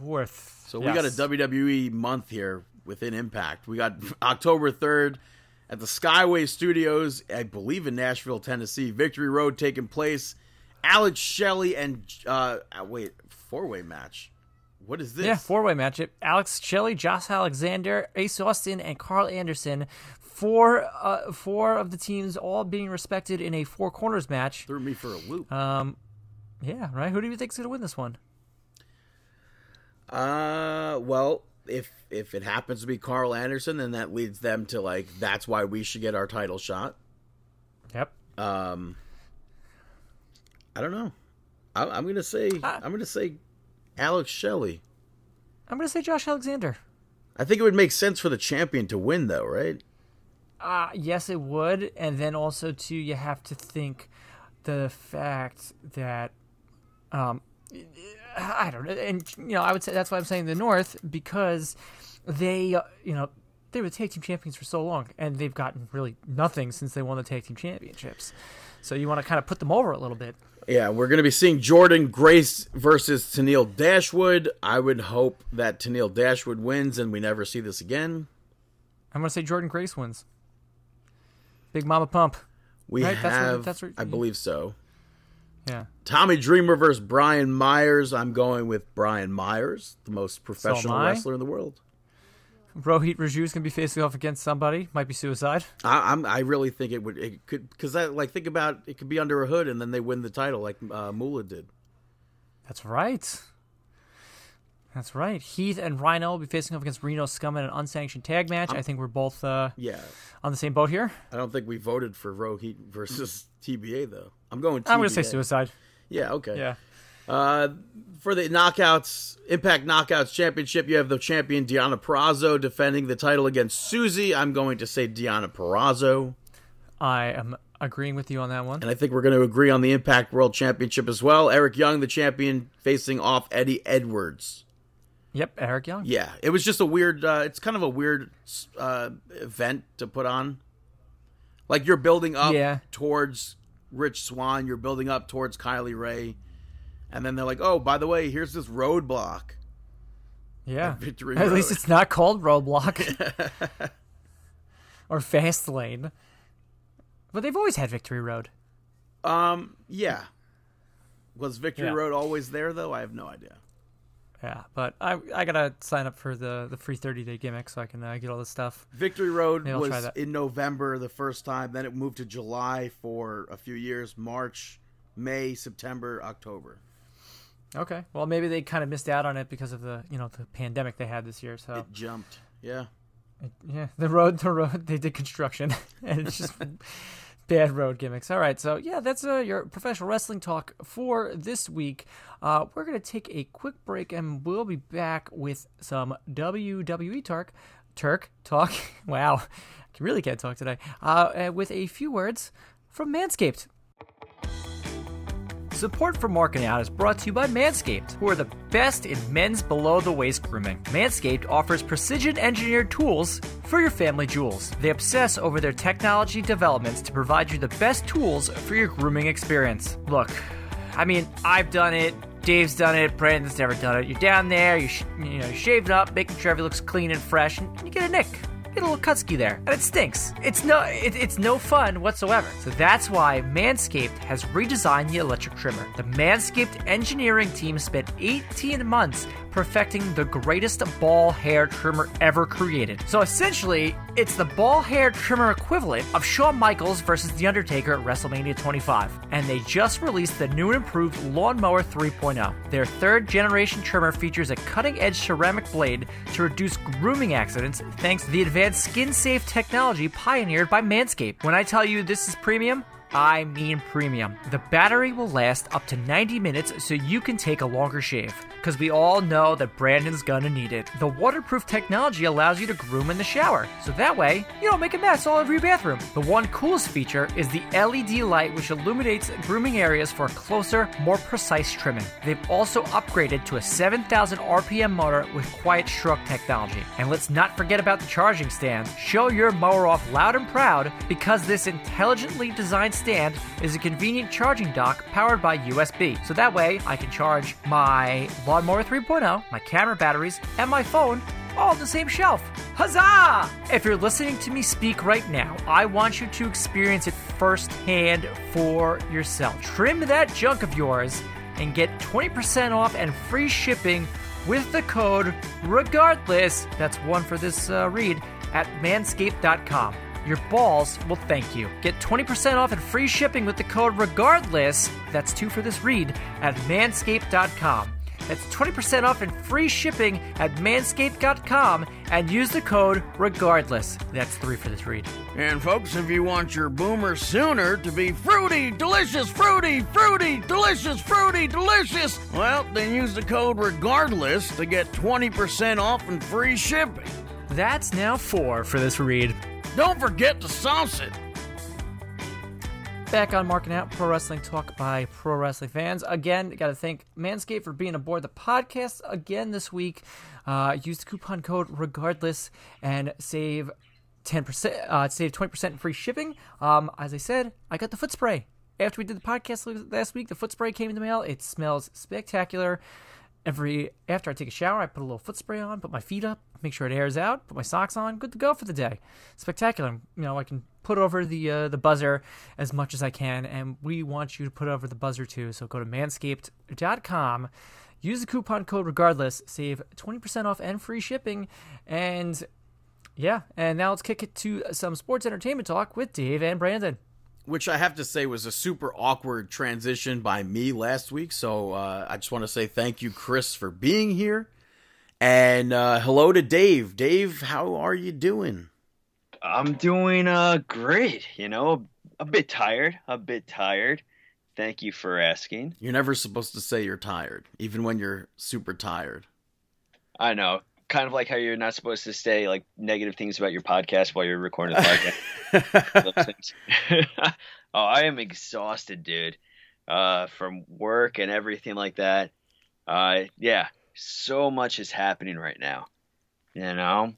24th. So we got a WWE month here within Impact. We got October third at the Skyway Studios, I believe in Nashville, Tennessee. Victory Road taking place. Alex Shelley and uh, uh, wait, four way match. What is this? Yeah, four way matchup. Alex Shelley, Josh Alexander, Ace Austin, and Karl Anderson. Four, uh, four of the teams all being respected in a four corners match. Threw me for a loop. Um, yeah, right. Who do you think's gonna win this one? Uh, well, if if it happens to be Karl Anderson, then that leads them to like that's why we should get our title shot. Yep. Um, I don't know. I, I'm gonna say Uh, I'm gonna say Alex Shelley. I'm gonna say Josh Alexander. I think it would make sense for the champion to win, though, right? Uh, yes, it would. And then also, too, you have to think the fact that, um, I don't know. And, you know, I would say that's why I'm saying the North because they, uh, you know, they were the tag team champions for so long and they've gotten really nothing since they won the tag team championships. So you want to kind of put them over a little bit. Yeah, we're gonna be seeing Jordynne Grace versus Tennille Dashwood. I would hope that Tennille Dashwood wins and we never see this again. I'm going to say Jordynne Grace wins. Big Mama Pump. We Right, that's what- have, that's what- I believe so. Yeah. Tommy Dreamer versus Brian Myers. I'm going with Brian Myers, the most professional I. wrestler in the world. Rohit Raju is going to be facing off against somebody. Might be suicide. I, I'm. I really think it would. It could because that like think about it could be under a hood and then they win the title like uh, Moolah did. That's right. That's right. Heath and Rhino will be facing off against Reno Scum in an unsanctioned tag match. I think we're both uh, Yeah, on the same boat here. I don't think we voted for Rohit versus TBA though. I'm going. TBA. I'm going to say suicide. Yeah. Okay. Yeah. Uh, for the knockouts, Impact Knockouts Championship, you have the champion Deonna Purrazzo defending the title against Susie. I'm going to say Deonna Purrazzo. I am agreeing with you on that one. And I think we're going to agree on the Impact World Championship as well. Eric Young, the champion, facing off Eddie Edwards. Yep, Eric Young. Yeah, it was just a weird. Uh, it's kind of a weird uh, event to put on. Like you're building up Yeah. towards Rich Swann, you're building up towards Kylie Rae, and then they're like, "Oh, by the way, here's this roadblock." Yeah. Victory At least it's not called Roadblock or Fast Lane. But they've always had Victory Road. Um, yeah. Was Victory Yeah. Road always there though? I have no idea. Yeah, but I I gotta sign up for the the free thirty day gimmick so I can uh, get all this stuff. Victory Road Maybe I'll try was in November the first time, then it moved to July for a few years, March, May, September, October. Okay. Well, maybe they kind of missed out on it because of the you know the pandemic they had this year. So It jumped. Yeah. yeah, the road, the road, they did construction, and it's just bad road gimmicks. All right, so yeah, that's uh, your professional wrestling talk for this week. Uh, we're gonna take a quick break, and we'll be back with some WWE talk, Turk talk. wow, I really can't talk today. Uh, uh, with a few words from Manscaped. Support for Marking Out is brought to you by Manscaped, who are the best in men's below the waist grooming. Manscaped offers precision engineered tools for your family jewels. They obsess over their technology developments to provide you the best tools for your grooming experience. Look, I mean, I've done it. Dave's done it. Brandon's never done it. You're down there, you sh- you know, up, making sure everything looks clean and fresh, and you get a nick get a little cutsky there, and it stinks. It's no, it, it's no fun whatsoever. So that's why Manscaped has redesigned the electric trimmer. The Manscaped engineering team spent 18 months perfecting the greatest ball hair trimmer ever created. So essentially, it's the ball hair trimmer equivalent of Shawn Michaels versus The Undertaker at WrestleMania 25. And they just released the new and improved Lawnmower 3.0. Their third generation trimmer features a cutting edge ceramic blade to reduce grooming accidents thanks to the advanced skin safe technology pioneered by Manscaped. When I tell you this is premium, I mean premium. The battery will last up to 90 minutes so you can take a longer shave. Because we all know that Brandon's gonna need it. The waterproof technology allows you to groom in the shower, so that way you don't make a mess all over your bathroom. The one coolest feature is the LED light, which illuminates grooming areas for closer, more precise trimming. They've also upgraded to a 7,000 RPM motor with quiet stroke technology. And let's not forget about the charging stand. Show your mower off loud and proud because this intelligently designed stand is a convenient charging dock powered by USB. So that way I can charge my Lawnmower 3.0, my camera batteries, and my phone all on the same shelf. Huzzah! If you're listening to me speak right now, I want you to experience it firsthand for yourself. Trim that junk of yours and get 20% off and free shipping with the code regardless. That's one for this uh, read at manscaped.com. Your balls will thank you. Get 20% off and free shipping with the code regardless. That's two for this read at manscaped.com. That's 20% off and free shipping at manscaped.com and use the code regardless. That's three for this read. And folks, if you want your boomer sooner to be fruity, delicious, fruity, fruity, delicious, fruity, delicious, well, then use the code regardless to get 20% off and free shipping. That's now four for this read. Don't forget to sauce it. Back on Marking Out Pro Wrestling Talk by Pro Wrestling fans. Again, got to thank Manscaped for being aboard the podcast again this week. Uh, use the coupon code regardless and save 10%, uh, save 20% free shipping. Um, as I said, I got the foot spray. After we did the podcast last week, the foot spray came in the mail. It smells spectacular. Every after I take a shower, I put a little foot spray on, put my feet up, make sure it airs out, put my socks on, good to go for the day. Spectacular. You know, I can put over the uh, the buzzer as much as I can, and we want you to put over the buzzer too. So go to manscaped.com, use the coupon code regardless, save 20% off and free shipping, and yeah, and now let's kick it to some sports entertainment talk with Dave and Brandon. Which I have to say was a super awkward transition by me last week. So uh, I just want to say thank you, Chris, for being here. And uh, hello to Dave. Dave, how are you doing? I'm doing uh great. You know, a bit tired, a bit tired. Thank you for asking. You're never supposed to say you're tired, even when you're super tired. I know. Kind of like how you're not supposed to say like negative things about your podcast while you're recording the podcast. oh, I am exhausted, dude. Uh, from work and everything like that. Uh, yeah, so much is happening right now. You know,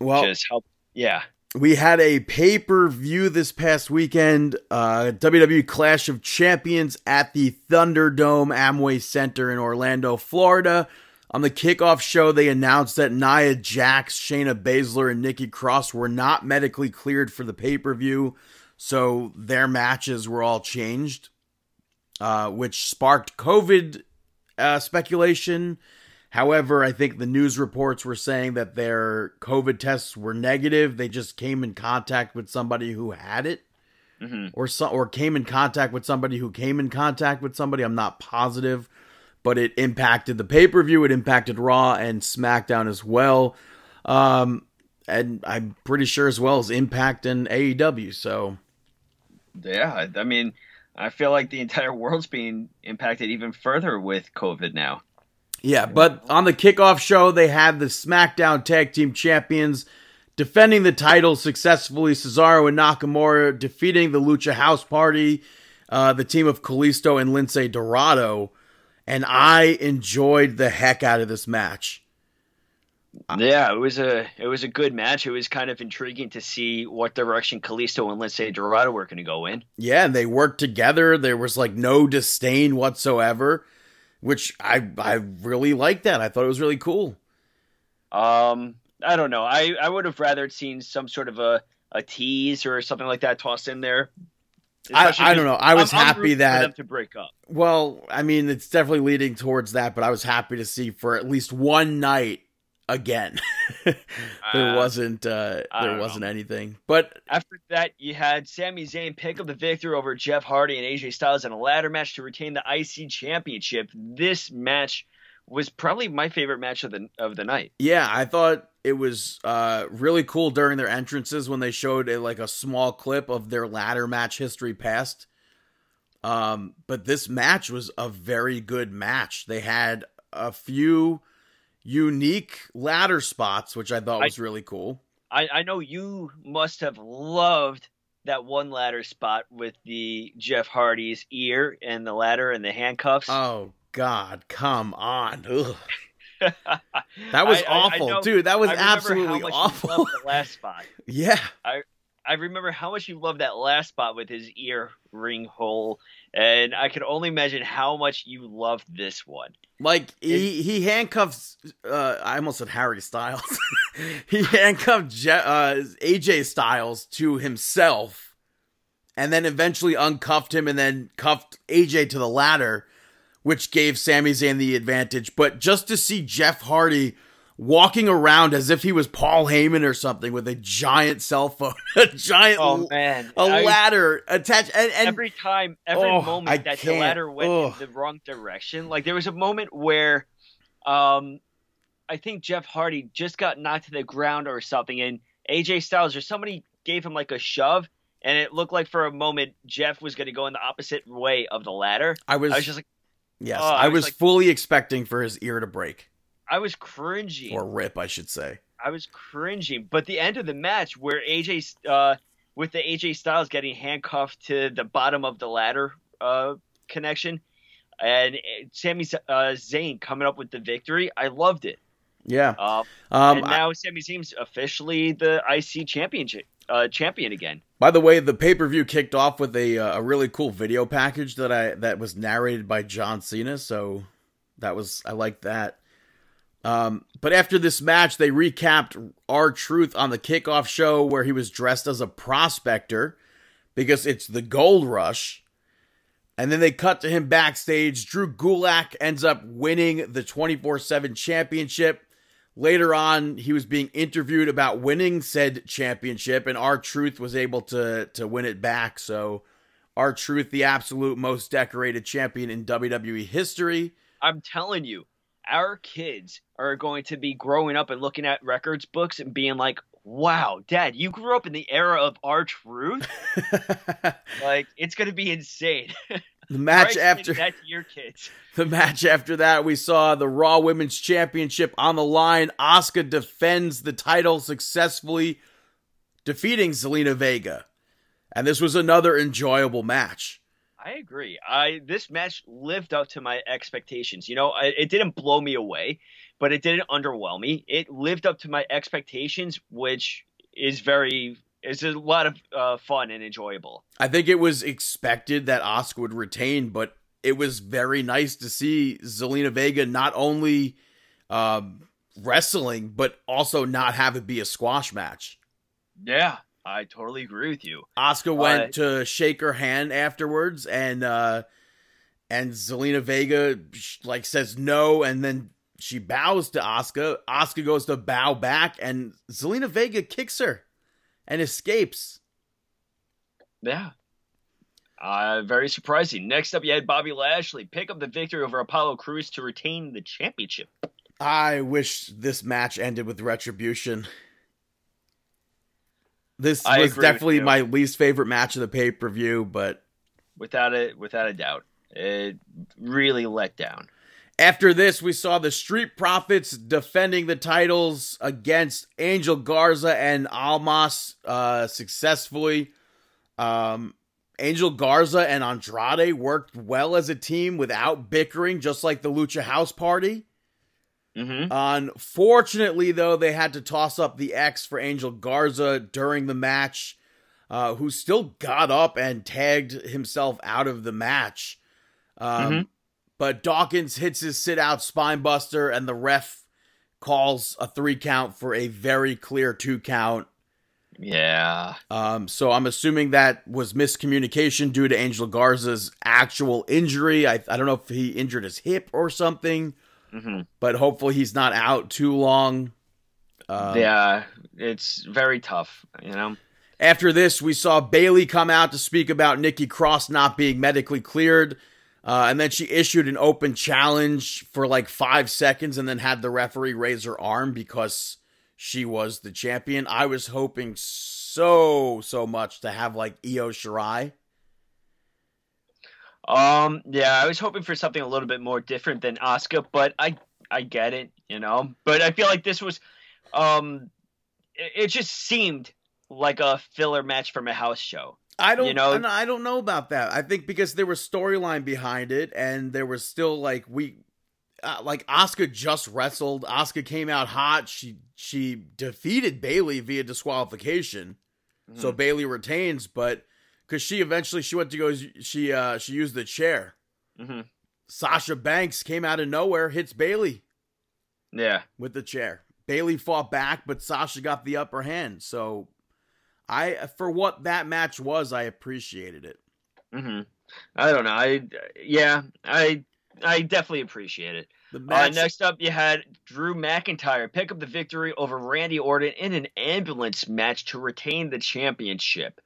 well, just help. Yeah, we had a pay per view this past weekend, uh, WWE Clash of Champions at the Thunderdome Amway Center in Orlando, Florida. On the kickoff show, they announced that Nia Jax, Shayna Baszler, and Nikki Cross were not medically cleared for the pay per view, so their matches were all changed, uh, which sparked COVID uh, speculation. However, I think the news reports were saying that their COVID tests were negative. They just came in contact with somebody who had it, mm-hmm. or so, or came in contact with somebody who came in contact with somebody. I'm not positive, but it impacted the pay per view. It impacted Raw and SmackDown as well. Um, and I'm pretty sure as well as Impact and AEW. So, yeah, I mean, I feel like the entire world's being impacted even further with COVID now. Yeah, but on the kickoff show, they had the SmackDown Tag Team Champions defending the title successfully. Cesaro and Nakamura defeating the Lucha House Party, uh, the team of Kalisto and Lince Dorado. And I enjoyed the heck out of this match. Yeah, it was a it was a good match. It was kind of intriguing to see what direction Kalisto and Lince Dorado were going to go in. Yeah, and they worked together. There was like no disdain whatsoever, which I I really liked that. I thought it was really cool. Um, I don't know. I I would have rather seen some sort of a a tease or something like that tossed in there. I, I don't know. I was I'm, I'm happy that them to break up. Well, I mean, it's definitely leading towards that, but I was happy to see for at least one night again. there Uh, wasn't uh there wasn't know. anything. But After that, you had Sami Zayn pick up the victory over Jeff Hardy and AJ Styles in a ladder match to retain the IC championship. This match was probably my favorite match of the of the night. yeah, I thought it was uh really cool during their entrances when they showed a, like a small clip of their ladder match history past. Um but this match was a very good match. They had a few unique ladder spots which I thought I- was really cool. I, I know you must have loved that one ladder spot with the Jeff Hardy's ear and the ladder and the handcuffs. Oh God, come on. That was I- I- I awful, know- dude. That was I remember how absolutely much you awful. loved the last spot. yeah. I remember how much you loved that last spot with his ear ring hole, and I can only imagine how much you loved this one. Like he he handcuffs. Uh, I almost said Harry Styles. he handcuffed Je- uh, AJ Styles to himself, and then eventually uncuffed him, and then cuffed AJ to the ladder, which gave Sami Zayn the advantage. But just to see Jeff Hardy walking around as if he was Paul Heyman or something with a giant cell phone, a giant Oh man, a I- ladder attached, and, and every time, every Oh, moment I that the can't. ladder went Ugh. in the wrong direction, like there was a moment where, um, I think Jeff Hardy just got knocked to the ground or something, and AJ Styles or somebody gave him like a shove, and it looked like for a moment Jeff was going to go in the opposite way of the ladder. I was, I was just like, yes, oh, I I was was like- fully expecting for his ear to break I was cringing. or rip, I should say. I was cringing. But the end of the match, where AJ, uh, with the AJ Styles getting handcuffed to the bottom of the ladder uh, connection, and uh, Sami uh, Zayn coming up with the victory, I loved it. Yeah. Uh, Um, and now Sami Zayn's officially the IC championship uh, champion again. By the way, the pay per view kicked off with a uh, a really cool video package that I that was narrated by John Cena, so that was I liked that. Um, but after this match, they recapped R-Truth on the kickoff show where he was dressed as a prospector because it's the gold rush. And then they cut to him backstage. Drew Gulak ends up winning the 24 7 championship. Later on, he was being interviewed about winning said championship, and R-Truth was able to to win it back. So, R-Truth, the absolute most decorated champion in WWE history. I'm telling you, our kids are going to be growing up and looking at records books and being like, "Wow, Dad, you grew up in the era of R-Truth." like, it's going to be insane. match Try after explaining that your kids. the match after that, we saw the Raw Women's Championship on the line. Asuka defends the title successfully, defeating Zelina Vega, and this was another enjoyable match. I agree. I this match lived up to my expectations. You know, I, it didn't blow me away, but it didn't underwhelm me. It lived up to my expectations, which is very is a lot of uh, fun and enjoyable. I think it was expected that Asuka would retain, but it was very nice to see Zelina Vega not only um, wrestling, but also not have it be a squash match. Yeah, I totally agree with you. Asuka went to shake her hand afterwards, and uh, and Zelina Vega like says no, and then she bows to Asuka. Asuka goes to bow back, and Zelina Vega kicks her and escapes. Yeah. Uh, very surprising. Next up, you had Bobby Lashley pick up the victory over Apollo Crews to retain the championship. I wish this match ended with retribution. This I was definitely my least favorite match of the pay per view, but Without it, without a doubt, it really let down. After this, we saw the Street Profits defending the titles against Angel Garza and Almas uh, successfully. Um, Angel Garza and Andrade worked well as a team without bickering, just like the Lucha House Party. Mm-hmm. Unfortunately, though, they had to toss up the X for Angel Garza during the match, uh, who still got up and tagged himself out of the match. Um, Mhm. But Dawkins hits his sit out spine buster, and the ref calls a three count for a very clear two count. Yeah. Um, so I'm assuming that was miscommunication due to Angel Garza's actual injury. I, I don't know if he injured his hip or something, mm-hmm. but hopefully he's not out too long. Um, yeah. It's very tough. You know. After this, we saw Bayley come out to speak about Nikki Cross not being medically cleared. Uh, and then she issued an open challenge for like five seconds and then had the referee raise her arm because she was the champion. I was hoping so, so much to have like Io Shirai. Um. Yeah. I was hoping for something a little bit more different than Asuka, but I I get it. You know. But I feel like this was, um, it, it just seemed like a filler match from a house show. I don't You know-. I don't know about that. I think because there was storyline behind it, and there was still like we, uh, like Asuka just wrestled. Asuka came out hot. She she defeated Bayley via disqualification, so Bayley retains. But because she eventually she went to go, she uh she used the chair. hmm Sasha Banks came out of nowhere, hits Bayley Yeah. with the chair. Bayley fought back, but Sasha got the upper hand. So. I for what that match was, I appreciated it. hmm I don't know. I yeah. I I definitely appreciate it. The Uh, next up, you had Drew McIntyre pick up the victory over Randy Orton in an ambulance match to retain the championship.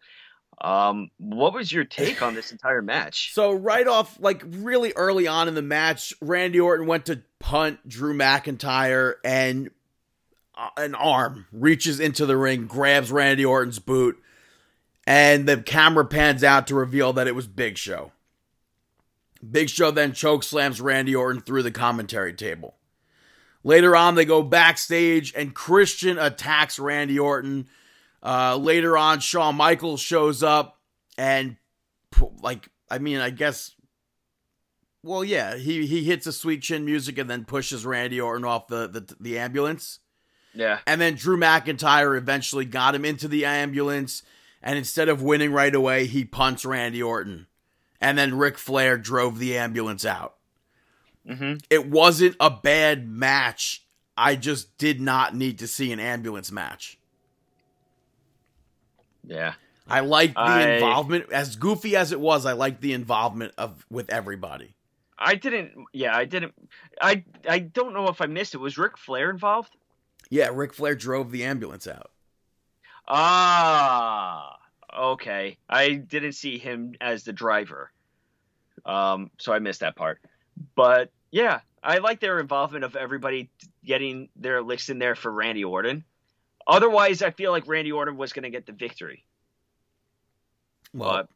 Um, what was your take on this entire match? So right off, like really early on in the match, Randy Orton went to punt Drew McIntyre, and uh, an arm reaches into the ring, grabs Randy Orton's boot, and the camera pans out to reveal that it was Big Show. Big Show then choke slams Randy Orton through the commentary table. Later on, they go backstage, and Christian attacks Randy Orton. Uh, later on, Shawn Michaels shows up and like I mean, I guess. Well, yeah, he he hits a sweet chin music and then pushes Randy Orton off the the, the ambulance, Yeah, and then Drew McIntyre eventually got him into the ambulance, and instead of winning right away, he punts Randy Orton, and then Ric Flair drove the ambulance out. hmm It wasn't a bad match. I just did not need to see an ambulance match. yeah, I liked the I- involvement, as goofy as it was. I liked the involvement of with everybody. I didn't. Yeah, I didn't. I I don't know if I missed it. Was Ric Flair involved? Yeah, Ric Flair drove the ambulance out. Ah, okay. I didn't see him as the driver, um, so I missed that part. But yeah, I like their involvement of everybody getting their licks in there for Randy Orton. Otherwise, I feel like Randy Orton was going to get the victory. Well, But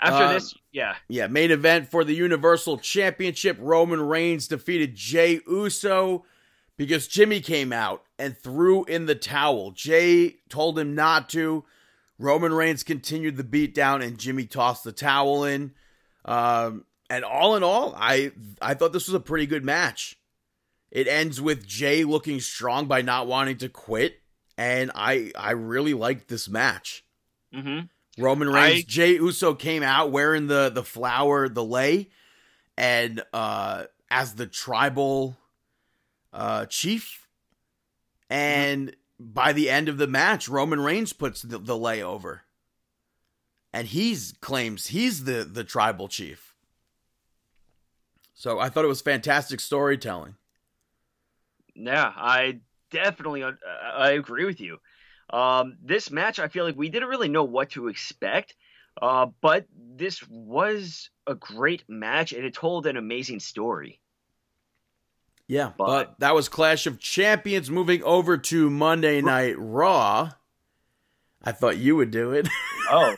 after uh, this, yeah, yeah, main event for the Universal Championship. Roman Reigns defeated Jay Uso because Jimmy came out and threw in the towel. Jay told him not to. Roman Reigns continued the beatdown, and Jimmy tossed the towel in. Um, and all in all, I I thought this was a pretty good match. It ends with Jay looking strong by not wanting to quit, and I I really liked this match. hmm Roman Reigns, I- Jay Uso came out wearing the the flower, the lei, and uh as the tribal uh chief. And by the end of the match, Roman Reigns puts the, the lei over. And he's claims he's the the tribal chief. So I thought it was fantastic storytelling. yeah, I definitely uh, I agree with you. Um, this match, I feel like we didn't really know what to expect, uh, but this was a great match and it told an amazing story. Yeah, But- but that was Clash of Champions. Moving over to Monday Night Raw. I thought you would do it. Oh,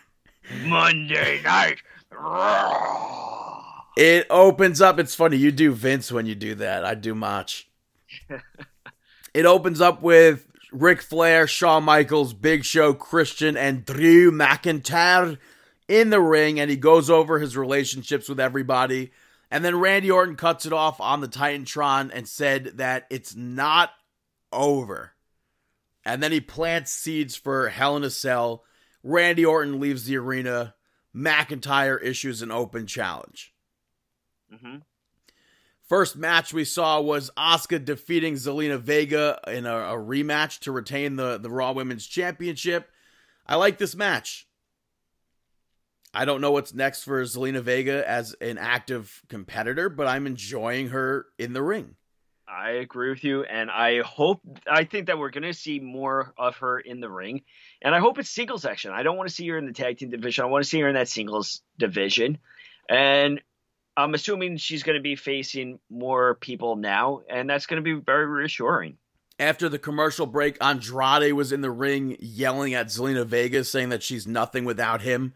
Monday night. Raw. It opens up. It's funny. You do Vince when you do that. I do Mach. it opens up with Ric Flair, Shawn Michaels, Big Show, Christian, and Drew McIntyre in the ring, and he goes over his relationships with everybody. And then Randy Orton cuts it off on the Titantron and said that it's not over. And then he plants seeds for Hell in a Cell. Randy Orton leaves the arena. McIntyre issues an open challenge. hmm First match we saw was Asuka defeating Zelina Vega in a, a rematch to retain the, the Raw Women's Championship. I like this match. I don't know what's next for Zelina Vega as an active competitor, but I'm enjoying her in the ring. I agree with you, and I hope I think that we're going to see more of her in the ring, and I hope it's singles action. I don't want to see her in the tag team division. I want to see her in that singles division, and I'm assuming she's going to be facing more people now, and that's going to be very reassuring. After the commercial break, Andrade was in the ring yelling at Zelina Vega, saying that she's nothing without him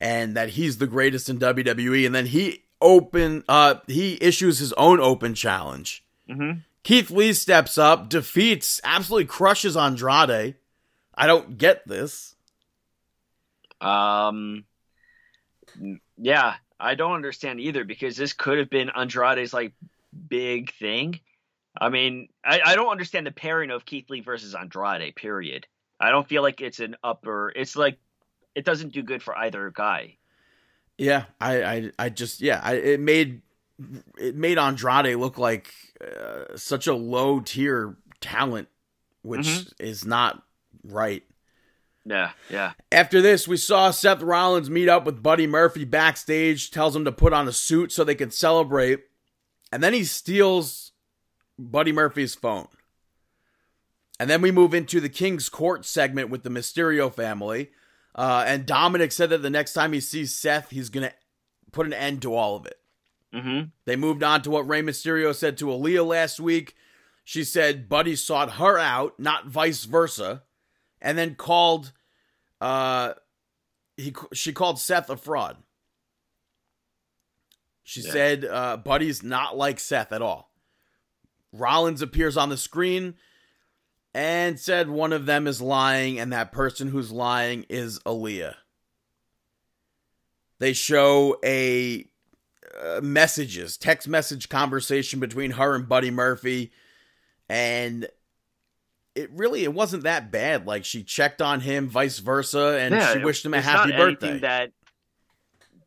and that he's the greatest in WWE. And then he open uh he issues his own open challenge. Mm-hmm. Keith Lee steps up, defeats, absolutely crushes Andrade. I don't get this. Um, yeah, I don't understand either because this could have been Andrade's like big thing. I mean, I, I don't understand the pairing of Keith Lee versus Andrade. Period. I don't feel like it's an upper. It's like it doesn't do good for either guy. Yeah, I I, I just yeah, I, it made it made Andrade look like uh, such a low tier talent, which Mhm. is not right. Yeah, yeah. After this, we saw Seth Rollins meet up with Buddy Murphy backstage, tells him to put on a suit so they can celebrate, and then he steals Buddy Murphy's phone. And then we move into the King's Court segment with the Mysterio family. Uh, and Dominik said that the next time he sees Seth, he's going to put an end to all of it. Mm-hmm. They moved on to what Rey Mysterio said to Aaliyah last week. She said Buddy sought her out, not vice versa, and then called uh he she called Seth a fraud. She Yeah. said uh Buddy's not like Seth at all. Rollins appears on the screen and said one of them is lying and that person who's lying is Aaliyah. They show a uh, messages, text message conversation between her and Buddy Murphy, and it really it wasn't that bad. Like she checked on him, vice versa, and yeah, she wished him a happy birthday. That,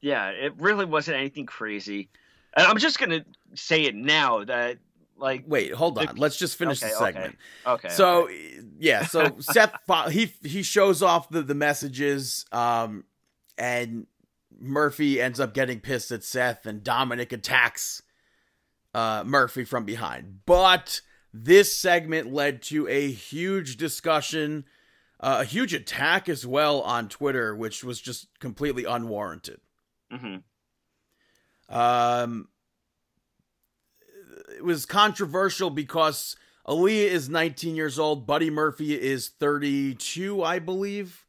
yeah, it really wasn't anything crazy. And I'm just gonna say it now that like Wait, hold on. Let's just finish Okay, the segment. okay, okay so okay. yeah, so Seth he he shows off the the messages, um, and Murphy ends up getting pissed at Seth, and Dominik attacks uh, Murphy from behind. But this segment led to a huge discussion, uh, a huge attack as well on Twitter, which was just completely unwarranted. Mhm. Um, it was controversial because Aaliyah is 19 years old, Buddy Murphy is 32, I believe.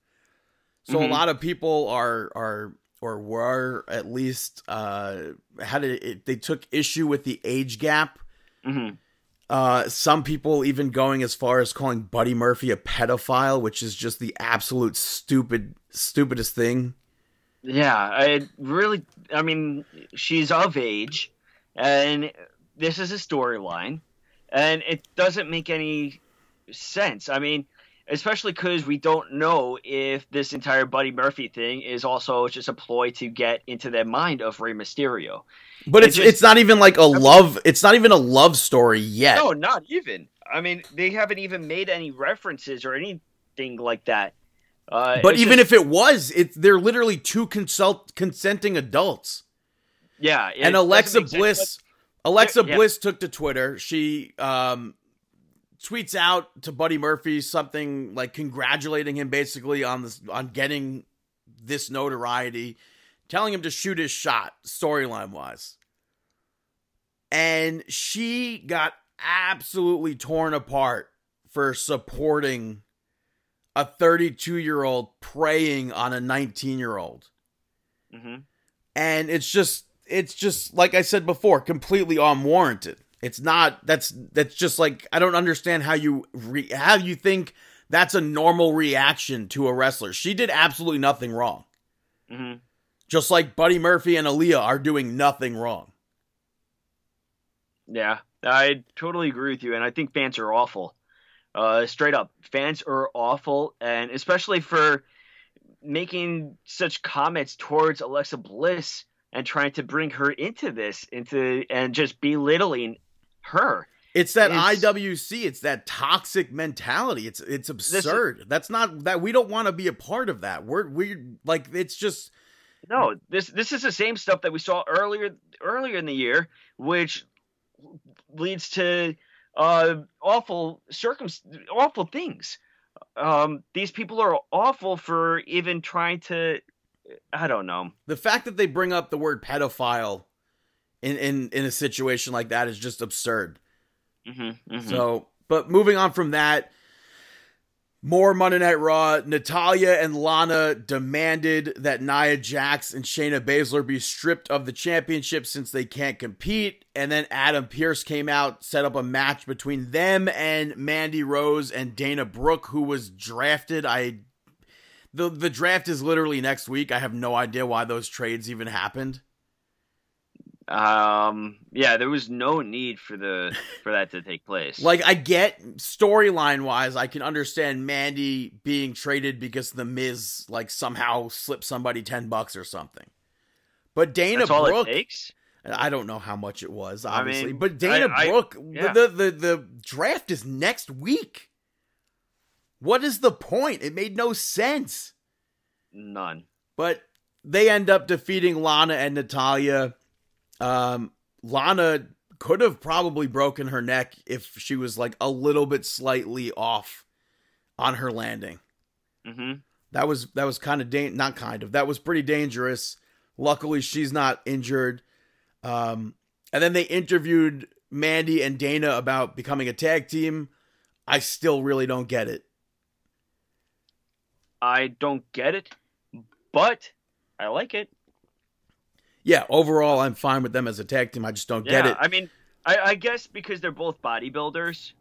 So a Mhm. lot of people are are or were at least uh had it they took issue with the age gap. Mhm. Uh some people even going as far as calling Buddy Murphy a pedophile, which is just the absolute stupid stupidest thing. Yeah, I really. I mean, she's of age, and this is a storyline, and it doesn't make any sense. I mean, especially because we don't know if this entire Buddy Murphy thing is also just a ploy to get into the mind of Rey Mysterio. But It it's just- it's not even like a love it's not even a love story yet. No, not even. I mean, they haven't even made any references or anything like that. Uh, But even just- if it was, it's they're literally two consult consenting adults. yeah, and Alexa Bliss, Alexa Yeah. Bliss took to Twitter. She um, tweets out to Buddy Murphy something like congratulating him basically on this on getting this notoriety. telling him to shoot his shot, storyline wise. And she got absolutely torn apart for supporting a 32 year old preying on a 19 year old. hmm And it's just, it's just, like I said before, completely unwarranted. It's not, that's, that's just like, I don't understand how you, re, how you think that's a normal reaction to a wrestler. She did absolutely nothing wrong. hmm Just like Buddy Murphy and Aaliyah are doing nothing wrong. Yeah, I totally agree with you, and I think fans are awful. Uh, straight up, fans are awful, and especially for making such comments towards Alexa Bliss and trying to bring her into this, into and just belittling her. It's that It's- IWC. It's that toxic mentality. It's it's absurd. That's not that we don't want to be a part of that. We're we like it's just No, this this is the same stuff that we saw earlier earlier in the year, which leads to uh, awful circum awful things. Um, these people are awful for even trying to. I don't know. the fact that they bring up the word pedophile in in in a situation like that is just absurd. hmm So, but moving on from that, more Monday Night Raw. Natalya and Lana demanded that Nia Jax and Shayna Baszler be stripped of the championship since they can't compete. And then Adam Pearce came out, set up a match between them and Mandy Rose and Dana Brooke, who was drafted. I the the draft is literally next week. I have no idea why those trades even happened. Um, yeah, there was no need for the for that to take place. Like I get storyline wise, I can understand Mandy being traded because the Miz like somehow slipped somebody ten bucks or something. But Dana that's all Brooke, it takes. I don't know how much it was, I obviously. mean, but Dana I- I- Brooke, yeah. the, the the draft is next week. What is the point? It made no sense. None. But they end up defeating Lana and Natalya. Um, Lana could have probably broken her neck if she was like a little bit slightly off on her landing. hmm That was that was kind of da- not kind of that was pretty dangerous. Luckily, she's not injured. Um, and then they interviewed Mandy and Dana about becoming a tag team. I still really don't get it. I don't get it, but I like it. Yeah, overall, I'm fine with them as a tag team. I just don't yeah, get it. I mean, I, I guess because they're both bodybuilders,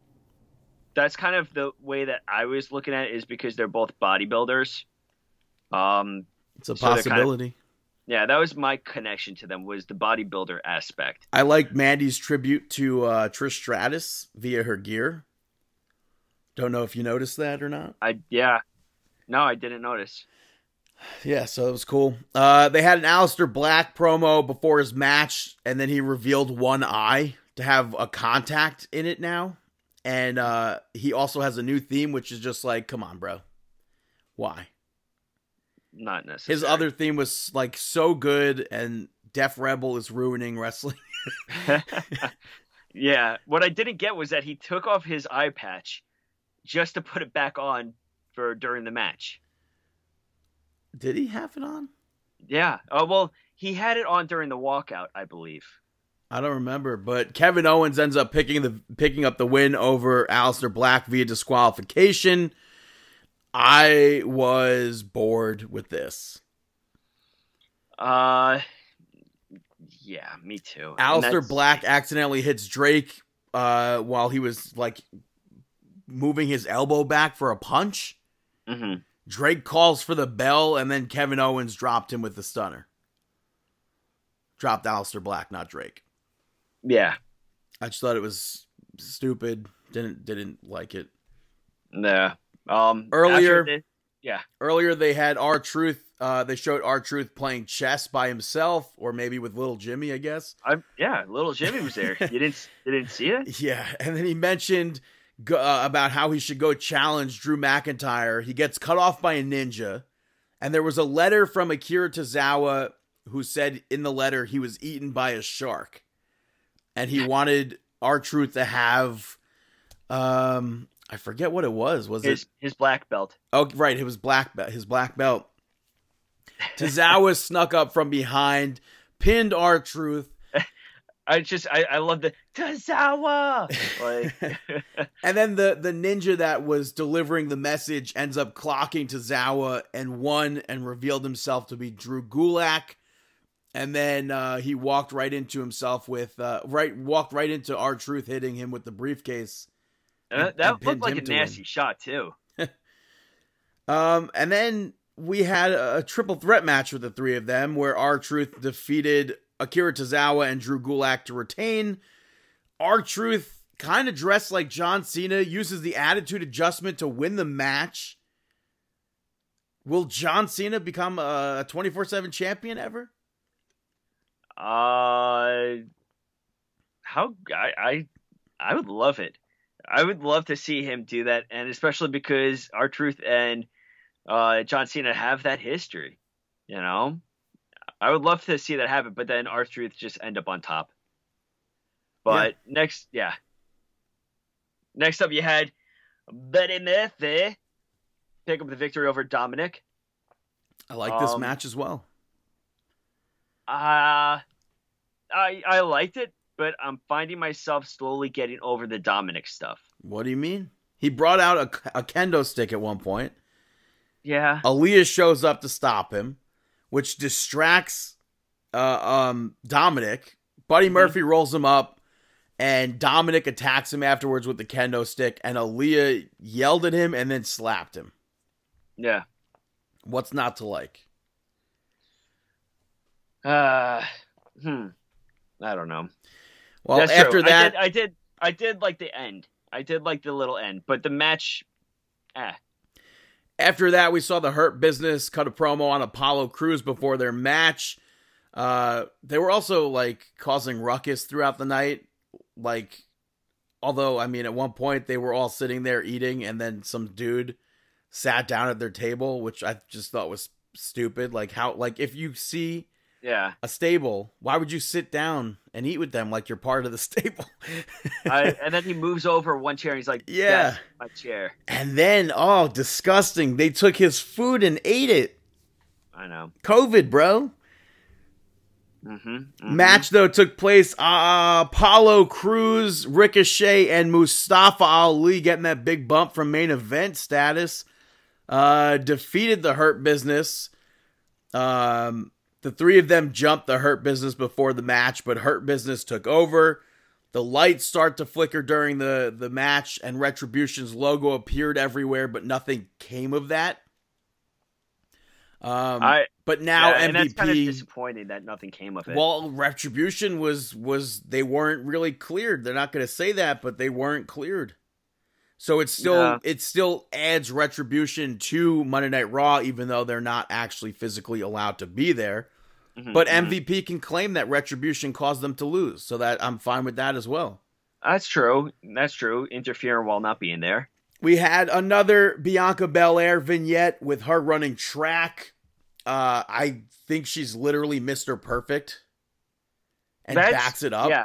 that's kind of the way that I was looking at it is because they're both bodybuilders. Um, It's a so they're kind of- possibility. yeah, that was my connection to them was the bodybuilder aspect. I like Mandy's tribute to uh, Trish Stratus via her gear. Don't know if you noticed that or not. I yeah, no, I didn't notice. Yeah, so it was cool. Uh, they had an Aleister Black promo before his match, and then he revealed one eye to have a contact in it now. And uh, he also has a new theme, which is just like, come on, bro. Why? Not necessarily. His other theme was like so good, and Def Rebel is ruining wrestling. yeah, what I didn't get was that he took off his eye patch just to put it back on for during the match. Did he have it on? Yeah. Oh well, he had it on during the walkout, I believe. I don't remember, but Kevin Owens ends up picking the picking up the win over Aleister Black via disqualification. I was bored with this. Uh, yeah, me too. Aleister Black accidentally hits Drake uh, while he was like moving his elbow back for a punch. Mhm. Drake calls for the bell, and then Kevin Owens dropped him with the stunner. Dropped Aleister Black, not Drake. Yeah. I just thought it was stupid. Didn't didn't like it. Yeah. Um. Earlier- yeah. Earlier they had R-Truth. Uh, they showed R-Truth playing chess by himself, or maybe with little Jimmy, I guess. I'm yeah. Little Jimmy was there. you didn't you didn't see it? Yeah, and then he mentioned go, uh, about how he should go challenge Drew McIntyre. He gets cut off by a ninja, and there was a letter from Akira Tozawa who said in the letter he was eaten by a shark, and he wanted R-Truth to have. Um, I forget what it was. Was His it his black belt. Oh, right. It was black belt. His black belt. Tozawa snuck up from behind, pinned R-Truth, I just I, I love the Tozawa. Like and then the the ninja that was delivering the message ends up clocking Tozawa and won and revealed himself to be Drew Gulak. And then uh, he walked right into himself with uh, right walked right into R-Truth hitting him with the briefcase. and And- that and looked like a nasty shot too. Um, and then we had a, a triple threat match with the three of them where R-Truth defeated Akira Tozawa and Drew Gulak to retain. R-Truth kind of dressed like John Cena, uses the attitude adjustment to win the match. Will John Cena become a 24 7 champion ever? Uh, how I, I I would love it. I would love to see him do that, and especially because R-Truth and uh, John Cena have that history. You know, I would love to see that happen, but then R-Truth just end up on top. But next, yeah. Next up, you had Buddy Murphy pick up the victory over Dominik. I like this Um, match as well. Uh I I liked it, but I'm finding myself slowly getting over the Dominik stuff. What do you mean? He brought out a, a kendo stick at one point. Yeah. Aaliyah shows up to stop him, which distracts uh, um, Dominik. Buddy Murphy rolls him up, and Dominik attacks him afterwards with the kendo stick. And Aaliyah yelled at him and then slapped him. Yeah. What's not to like? Uh hmm. I don't know. Well, That's after true. that, I did, I did I did like the end. I did like the little end, but the match eh. After that, we saw the Hurt Business cut a promo on Apollo Crews before their match. Uh, they were also like causing ruckus throughout the night. Like, although I mean, at one point they were all sitting there eating, and then some dude sat down at their table, which I just thought was stupid. Like, how, like, if you see Yeah. a stable, why would you sit down and eat with them like you're part of the stable? I, and then he moves over one chair and he's like, Yeah. "Yes, my chair." and then, oh, disgusting! They took his food and ate it. I know. COVID, bro. Mm-hmm. Match though took place. Uh, Apollo Crews, Ricochet, and Mustafa Ali getting that big bump from main event status. Uh, defeated the Hurt Business. Um, the three of them jumped the Hurt Business before the match, but Hurt Business took over. The lights start to flicker during the the match, and Retribution's logo appeared everywhere, but nothing came of that. Um, I but now yeah, and that's kind of MVP. disappointing that nothing came of it. Well, retribution was was they weren't really cleared. They're not going to say that, but they weren't cleared. So it's still Yeah. it still adds retribution to Monday Night Raw, even though they're not actually physically allowed to be there. Mhm, But mhm. MVP can claim that retribution caused them to lose, so that I'm fine with that as well. That's true. That's true. Interfering while not being there. We had another Bianca Belair vignette with her running track. Uh, I think she's literally Mr. Perfect and That's- backs it up. Yeah.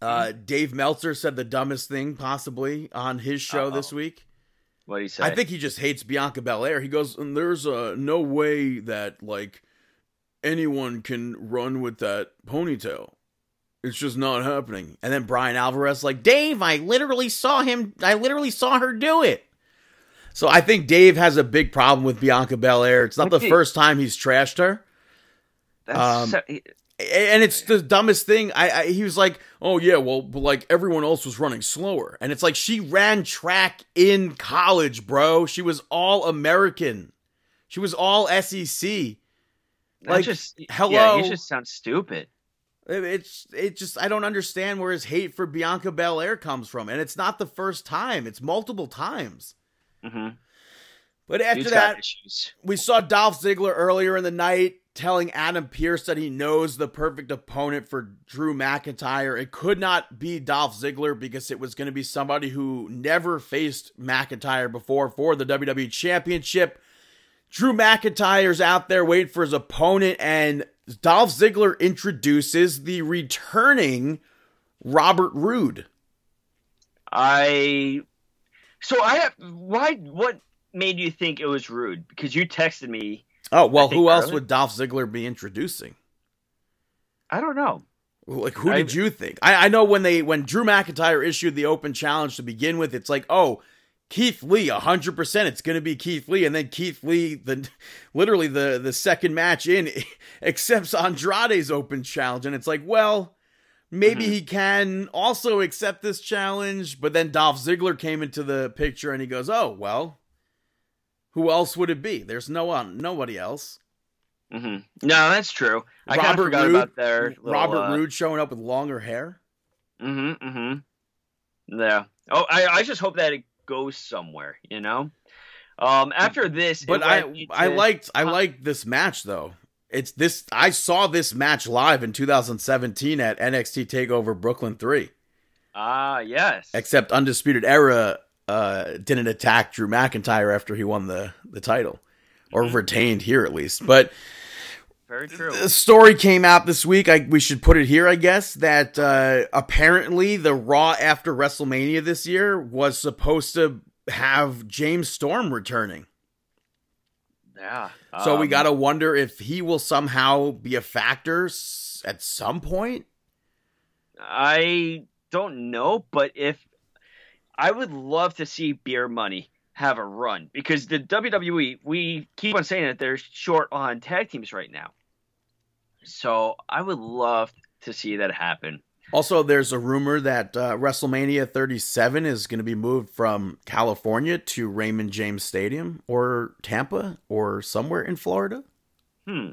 Uh, Dave Meltzer said the dumbest thing possibly on his show Uh-oh. this week. What he said? I think he just hates Bianca Belair. He goes, and there's uh, no way that like anyone can run with that ponytail. It's just not happening. And then Bryan Alvarez like, Dave, I literally saw him. I literally saw her do it. So I think Dave has a big problem with Bianca Belair. It's not What the did- first time he's trashed her. That's um, so- and it's the dumbest thing. I, I he was like, "Oh yeah, well, but like everyone else was running slower," and it's like she ran track in college, bro. She was all American. She was all SEC. That like, just hello? Yeah, he just sounds stupid. It- It's it just I don't understand where his hate for Bianca Belair comes from, and it's not the first time; it's multiple times. hmm But after Dude's that, we saw Dolph Ziggler earlier in the night telling Adam Pearce that he knows the perfect opponent for Drew McIntyre. It could not be Dolph Ziggler because it was going to be somebody who never faced McIntyre before for the WWE Championship. Drew McIntyre's out there waiting for his opponent, and Dolph Ziggler introduces the returning Robert Roode. I so I have why what made you think it was Roode? Because you texted me Oh well, who else early. would Dolph Ziggler be introducing? I don't know. Like who I- did you think? I, I know when they when Drew McIntyre issued the open challenge to begin with, it's like, oh, Keith Lee, hundred percent, it's gonna be Keith Lee, and then Keith Lee, the literally the the second match in, accepts Andrade's open challenge, and it's like, well, maybe Mhm. he can also accept this challenge, but then Dolph Ziggler came into the picture, and he goes, oh well, who else would it be? There's no one, nobody else. hmm No, that's true. I kind of forgot Roode- about their little, Robert uh, Roode showing up with longer hair. Mm-hmm. Mm-hmm. Yeah. Oh, I, I just hope that it goes somewhere. You know. Um. After this, But I went I liked I Huh? liked this match though. It's this I saw this match live in 2017 at NXT Takeover Brooklyn 3. Ah, yes. Except Undisputed Era uh didn't attack Drew McIntyre after he won the the title or Mhm. retained here at least. But Very true. the story came out this week. I we should put it here, I guess, that uh apparently the Raw after WrestleMania this year was supposed to have James Storm returning. Yeah. So we um, got to wonder if he will somehow be a factor s- at some point. I don't know, but if I would love to see Beer Money have a run because the WWE we keep on saying that they're short on tag teams right now. So I would love to see that happen. Also, there's a rumor that uh, WrestleMania 37 is going to be moved from California to Raymond James Stadium or Tampa or somewhere in Florida Hmm.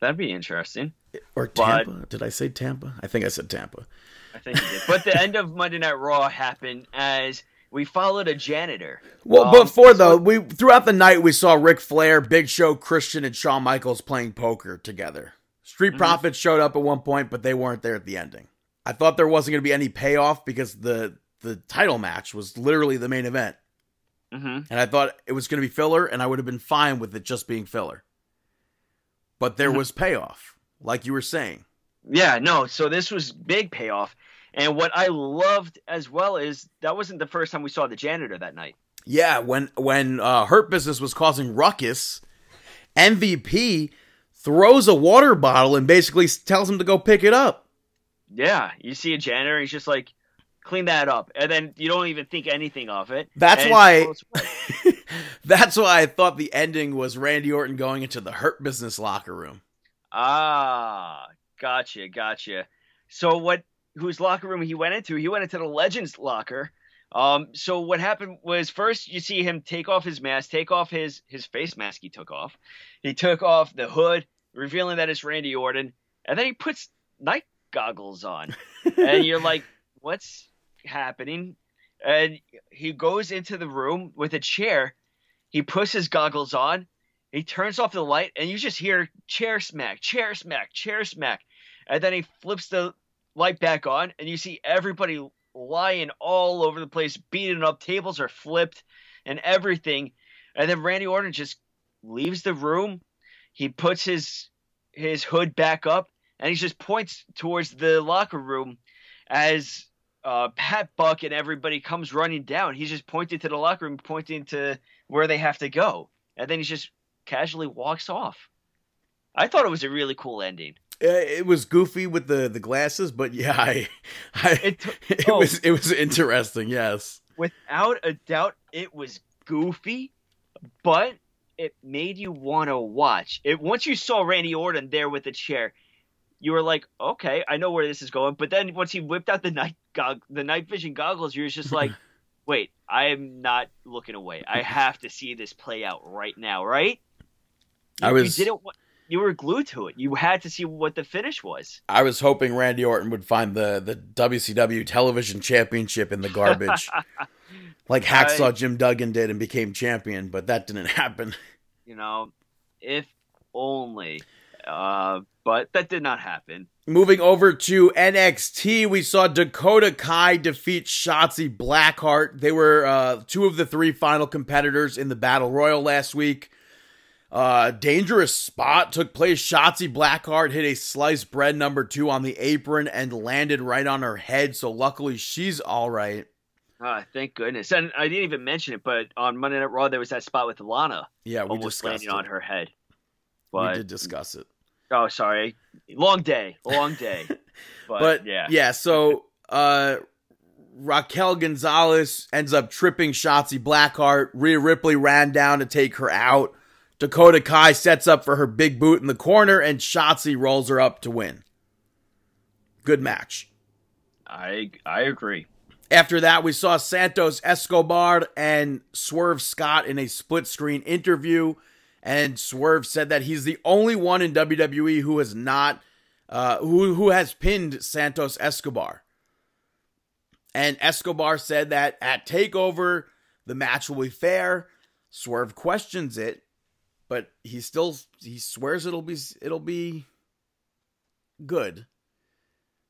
That'd be interesting. or But- Tampa. Did I say Tampa? I think I said Tampa. I think you did. But the end of Monday Night Raw happened as we followed a janitor. Well, Um, before though, we throughout the night we saw Ric Flair, Big Show, Christian, and Shawn Michaels playing poker together. Street Mhm. Profits showed up at one point, but they weren't there at the ending. I thought there wasn't going to be any payoff because the the title match was literally the main event, hmm and I thought it was going to be filler, and I would have been fine with it just being filler. But there Mhm. was payoff, like you were saying. Yeah, no. So this was big payoff, and what I loved as well is that wasn't the first time we saw the janitor that night. Yeah, when when uh, Hurt Business was causing ruckus, MVP throws a water bottle and basically tells him to go pick it up. Yeah, you see a janitor, he's just like, clean that up, and then you don't even think anything of it. That's why. That's why I thought the ending was Randy Orton going into the Hurt Business locker room. Ah, gotcha, gotcha. So what? Whose locker room he went into? He went into the Legends locker. Um. So what happened was first you see him take off his mask, take off his his face mask. He took off. He took off the hood, revealing that it's Randy Orton, and then he puts night goggles on, and you're like, what's happening? And he goes into the room with a chair. He puts his goggles on. He turns off the light, and you just hear chair smack, chair smack, chair smack. And then he flips the light back on, and you see everybody lying all over the place, beaten up. Tables are flipped and everything. And then Randy Orton just leaves the room. He puts his his hood back up, and he just points towards the locker room as uh, Pat Buck and everybody comes running down. He's just pointing to the locker room, pointing to where they have to go, and then he just casually walks off. I thought it was a really cool ending. It was goofy with the, the glasses, but yeah, I, I It it, oh. was it was interesting. Yes, Without a doubt, it was goofy, but it made you want to watch. It once you saw Randy Orton there with the chair, you were like, okay, I know where this is going. But then once he whipped out the night gog- the night vision goggles, you were just like, wait, I am not looking away. I have to see this play out right now, right? I was- You didn't. You were glued to it. You had to see what the finish was. I was hoping Randy Orton would find the the WCW Television Championship in the garbage, like Hacksaw Jim Duggan did and became champion, but that didn't happen. You know, if only. Uh, but that did not happen. Moving over to NXT, we saw Dakota Kai defeat Shotzi Blackheart. They were uh, two of the three final competitors in the Battle Royal last week. Uh, dangerous spot took place. Shotzi Blackheart hit a sliced bread number two on the apron and landed right on her head. So luckily she's all right. Ah, thank goodness. And I didn't even mention it, but on Monday Night Raw there was that spot with Lana Yeah, we almost discussed landing it. on her head. we did discuss it. oh, sorry, long day, long day. But, But yeah, yeah, so uh Raquel Gonzalez ends up tripping Shotzi Blackheart. Rhea Ripley ran down to take her out. Dakota Kai sets up for her big boot in the corner, and Shotzi rolls her up to win. Good match. I I agree. After that, we saw Santos Escobar and Swerve Scott in a split screen interview. And Swerve said that he's the only one in WWE who has not, uh, who, who has pinned Santos Escobar. And Escobar said that at TakeOver, the match will be fair. Swerve questions it, but he still he swears it'll be it'll be good.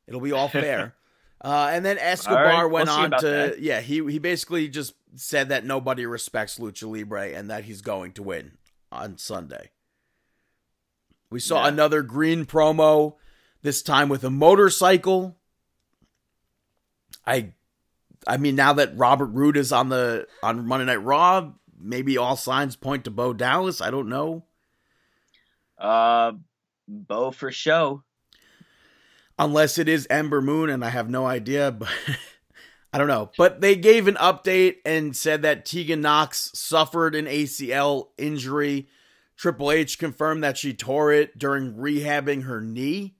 It'll be all fair. Uh, and then Escobar right, went we'll on to that. yeah he he basically just said that nobody respects lucha libre and that he's going to win on Sunday. We saw Yeah. another green promo this time with a motorcycle. I I mean now that Robert Roode is on the on Monday Night Raw, maybe all signs point to Bo Dallas. I don't know. Uh, Bo for show. unless it is Ember Moon, and I have no idea, but I don't know. But they gave an update and said that Tegan Nox suffered an ACL injury. Triple H confirmed that she tore it during rehabbing her knee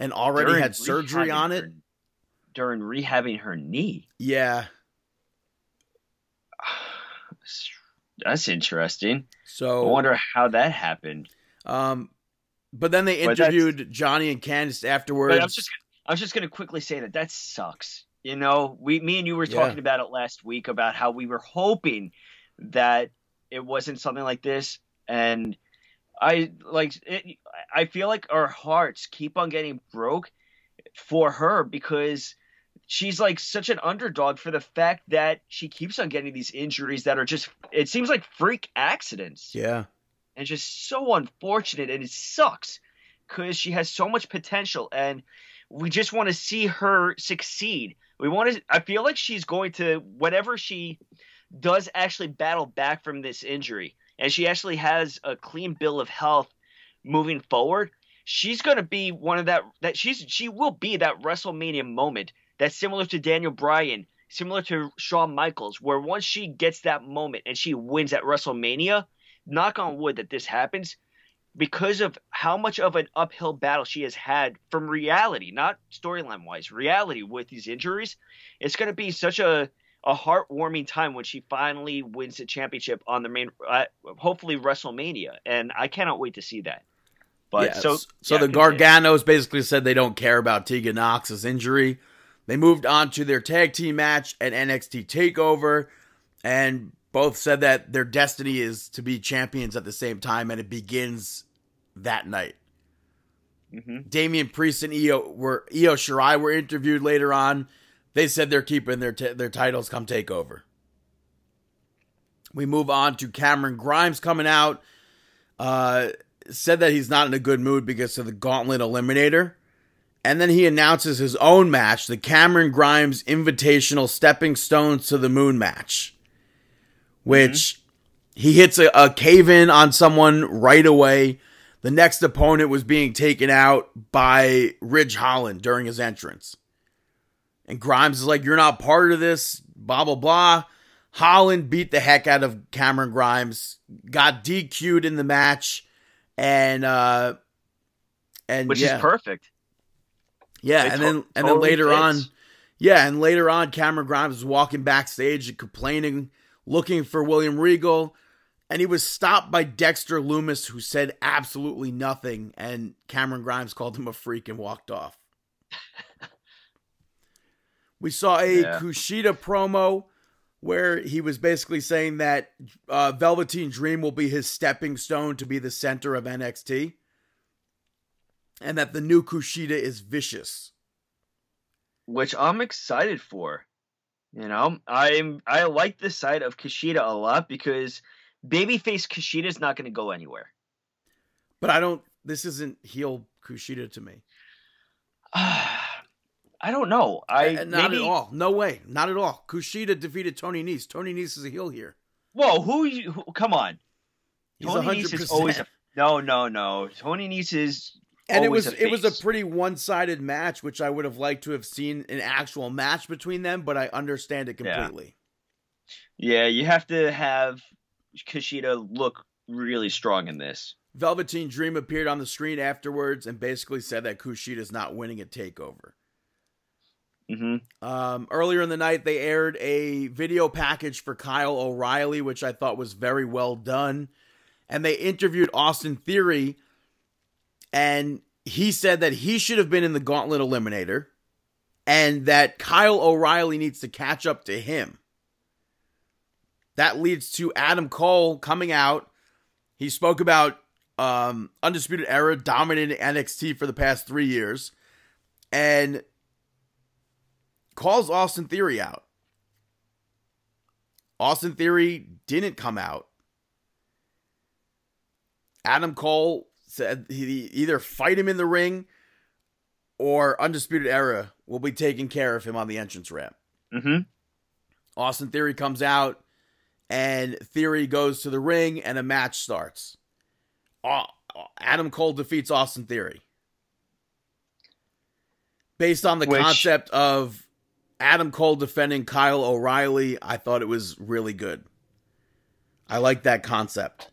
and already During had surgery on it. her- during rehabbing her knee. Yeah. That's interesting. So I wonder how that happened. um, but then they interviewed Johnny and Candice afterwards. But I'm just I was just gonna quickly say that that sucks. You know, we me and you were Yeah. talking about it last week about how we were hoping that it wasn't something like this, and I like it, I feel like our hearts keep on getting broke for her because she's like such an underdog for the fact that she keeps on getting these injuries that are just it seems like freak accidents. Yeah. and just so unfortunate and it sucks because she has so much potential and we just want to see her succeed. We want to i feel like she's going to whatever she does actually battle back from this injury. And she actually has a clean bill of health moving forward. She's going to be one of that that she's she will be that wrestlemania moment that's similar to daniel bryan similar to shawn michaels where once she gets that moment and she wins at wrestlemania knock on wood that this happens because of how much of an uphill battle she has had from reality, not storyline wise, reality with these injuries. It's going to be such a a heartwarming time when she finally wins the championship on the main, uh, hopefully WrestleMania, and I cannot wait to see that. But Yeah, so, so yeah, the. Garganos basically said they don't care about Tegan Nox's injury. They moved on to their tag team match at NXT Takeover, and both said that their destiny is to be champions at the same time, and it begins that night. Mhm. Damian Priest and Io were Io Shirai were interviewed later on. They said they're keeping their t- their titles come Takeover. We move on to Cameron Grimes coming out. Uh, said that he's not in a good mood because of the Gauntlet Eliminator. And then he announces his own match, the Cameron Grimes Invitational Stepping Stones to the Moon match, which he hits a, a cave in on someone right away. The next opponent was being taken out by Ridge Holland during his entrance. And Grimes is like, You're not part of this, blah, blah, blah. Holland beat the heck out of Cameron Grimes, got DQ'd in the match, and uh and which yeah, is perfect. Yeah, and then and then later on, yeah, and later on, Cameron Grimes was walking backstage and complaining, looking for William Regal, and he was stopped by Dexter Lumis, who said absolutely nothing, and Cameron Grimes called him a freak and walked off. we saw a Yeah. Kushida promo where he was basically saying that uh, Velveteen Dream will be his stepping stone to be the center of NXT, and that the new Kushida is vicious. which I'm excited for. You know, I'm I like the side of Kushida a lot because babyface Kushida is not going to go anywhere. But I don't. This isn't heel Kushida to me. I don't know. I Uh, not maybe, at all. No way. Not at all. Kushida defeated Tony Nese. Tony Nese is a heel here. Whoa, who? you- who come on. He's Tony hundred Nese is always a, no, no, no. Tony Nese is and it was a it was a pretty one sided match, which I would have liked to have seen an actual match between them. But I understand it completely. yeah. You have to have Kushida look really strong in this. Velveteen Dream appeared on the screen afterwards and basically said that kushida is not winning a takeover. hmm Um, earlier in the night, they aired a video package for Kyle O'Reilly, which I thought was very well done. And they interviewed Austin Theory, and he said that he should have been in the Gauntlet Eliminator, and that Kyle O'Reilly needs to catch up to him. That leads to Adam Cole coming out. He spoke about um, Undisputed Era dominating NXT for the past three years, and calls Austin Theory out. Austin Theory didn't come out. Adam Cole said he either fight him in the ring or Undisputed Era will be taking care of him on the entrance ramp. hmm Austin Theory comes out and Theory goes to the ring and a match starts. Adam Cole defeats Austin Theory. Based on the Which- concept of Adam Cole defending Kyle O'Reilly, I thought it was really good. I like that concept.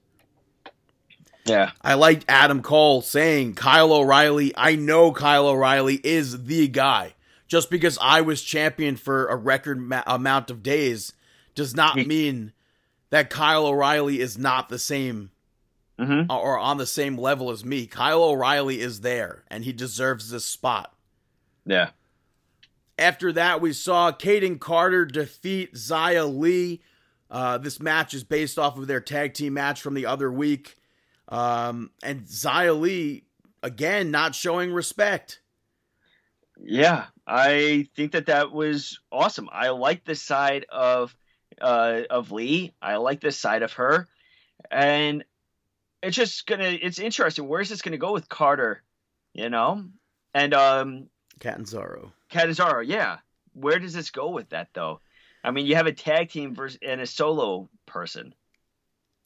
Yeah. I liked Adam Cole saying, Kyle O'Reilly, I know Kyle O'Reilly is the guy. Just because I was champion for a record ma- amount of days does not mean that Kyle O'Reilly is not the same hmm or on the same level as me. Kyle O'Reilly is there and he deserves this spot. Yeah. After that, we saw Kayden Carter defeat Xia Li. Uh, this match is based off of their tag team match from the other week. Um, and Xia Li, again, not showing respect. Yeah, I think that that was awesome. I like the side of uh, of Lee. I like this side of her, and it's just gonna. It's interesting. Where's this gonna go with Carter? You know, and um, Catanzaro. Catanzaro. Yeah, where does this go with that though? I mean, you have a tag team versus and a solo person.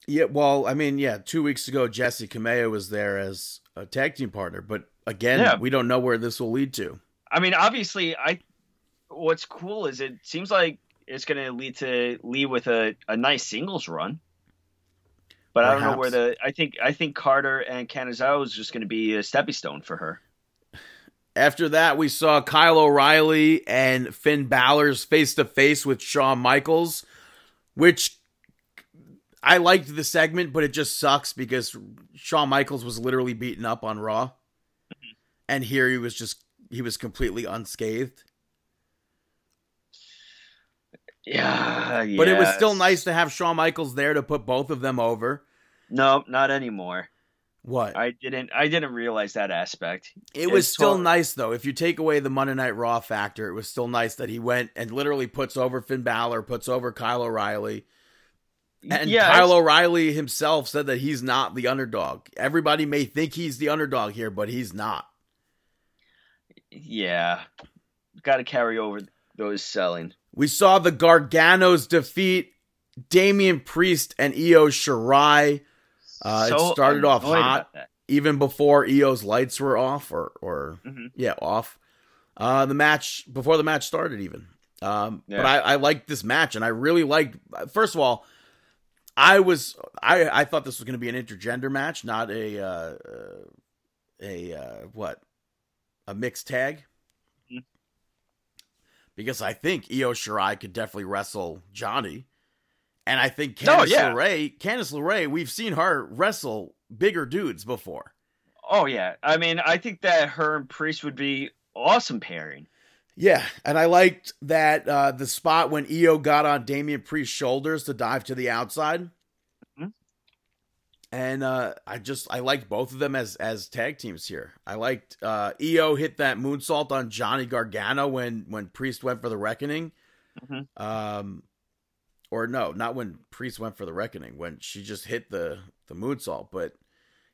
Yeah, well, I mean, yeah, two weeks ago, Jessi Kamea was there as a tag team partner, but again, Yeah. we don't know where this will lead to. I mean, obviously, I. What's cool is it seems like it's going to lead to Lee with a, a nice singles run. But I don't know where the I think I think Carter and Catanzaro is just going to be a stepping stone for her. After that, we saw Kyle O'Reilly and Finn Balor's face to face with Shawn Michaels, which I liked the segment, but it just sucks because Shawn Michaels was literally beaten up on Raw. And here he was just, he was completely unscathed. Yeah, But it was still nice to have Shawn Michaels there to put both of them over. No, not anymore. What? I didn't I didn't realize that aspect. It was It's still nice though. If you take away the Monday Night Raw factor, it was still nice that he went and literally puts over Finn Balor, puts over Kyle O'Reilly. And yeah, Kyle it's- O'Reilly himself said that he's not the underdog. Everybody may think he's the underdog here, but he's not. yeah. Got to carry over those selling. We saw the Garganos defeat Damian Priest and Io Shirai. Uh, So it started off hot even before Io's lights were off, or or Mhm. yeah, off. Uh, the match before the match started, even. Um, Yeah. But I, I liked this match, and I really liked. First of all, I was I I thought this was going to be an intergender match, not a uh, uh, a uh, what a mixed tag. Mhm. Because I think Io Shirai could definitely wrestle Johnny, and I think No, Candice yeah. LeRae, Candice LeRae, we've seen her wrestle bigger dudes before. Oh yeah. I mean, I think that her and Priest would be awesome pairing. Yeah, and I liked that uh, the spot when Io got on Damian Priest's shoulders to dive to the outside. Mhm. And uh, I just I liked both of them as as tag teams here. I liked uh, Io hit that moonsault on Johnny Gargano when when Priest went for the reckoning. Mhm. Um, or no, not when Priest went for the reckoning. When she just hit the the moonsault, but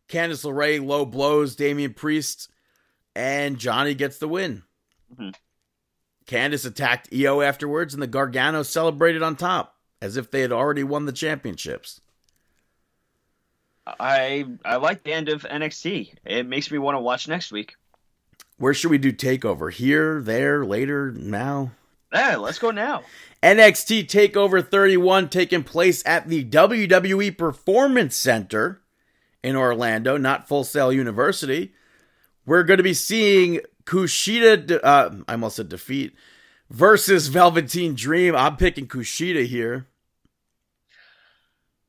Candice LeRae low blows Damian Priest, and Johnny gets the win. Mhm. Candice attacked Io afterwards, and the Gargano celebrated on top as if they had already won the championships. I I like the end of NXT. It makes me want to watch next week. Where should we do takeover? Here, there, later, now? Yeah, let's go now. NXT Takeover 31 taking place at the WWE Performance Center in Orlando, not Full Sail University. We're going to be seeing Kushida, uh, I almost said defeat, versus Velveteen Dream. I'm picking Kushida here.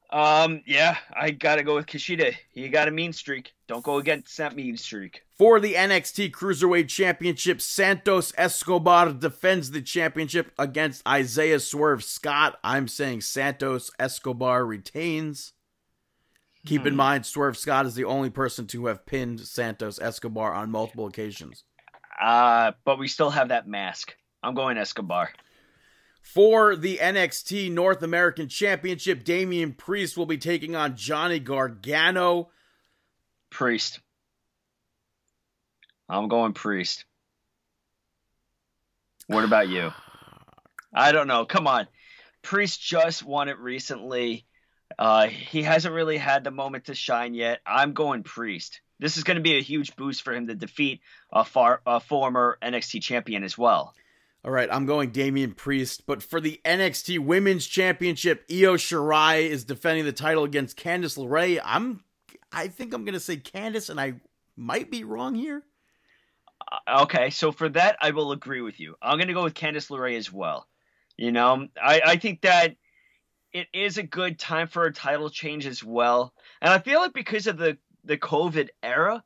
Um, yeah, I gotta go with Kushida. You got a mean streak. Don't go against that mean streak. For the NXT Cruiserweight Championship, Santos Escobar defends the championship against Isaiah Swerve Scott. I'm saying Santos Escobar retains. Keep in mind, Swerve Scott is the only person to have pinned Santos Escobar on multiple occasions. Uh, but we still have that mask. I'm going Escobar. For the NXT North American Championship, Damian Priest will be taking on Johnny Gargano. Priest. I'm going Priest. What about you? I don't know. Come on. Priest just won it recently. Uh, he hasn't really had the moment to shine yet. I'm going Priest. This is going to be a huge boost for him to defeat a, far, a former NXT champion as well. All right, I'm going Damian Priest, but for the NXT Women's Championship, Io Shirai is defending the title against Candice LeRae. I'm, I think I'm going to say Candice, and I might be wrong here. Uh, okay, so for that, I will agree with you. I'm going to go with Candice LeRae as well. You know, I, I think that it is a good time for a title change as well. And I feel like because of the, the COVID era,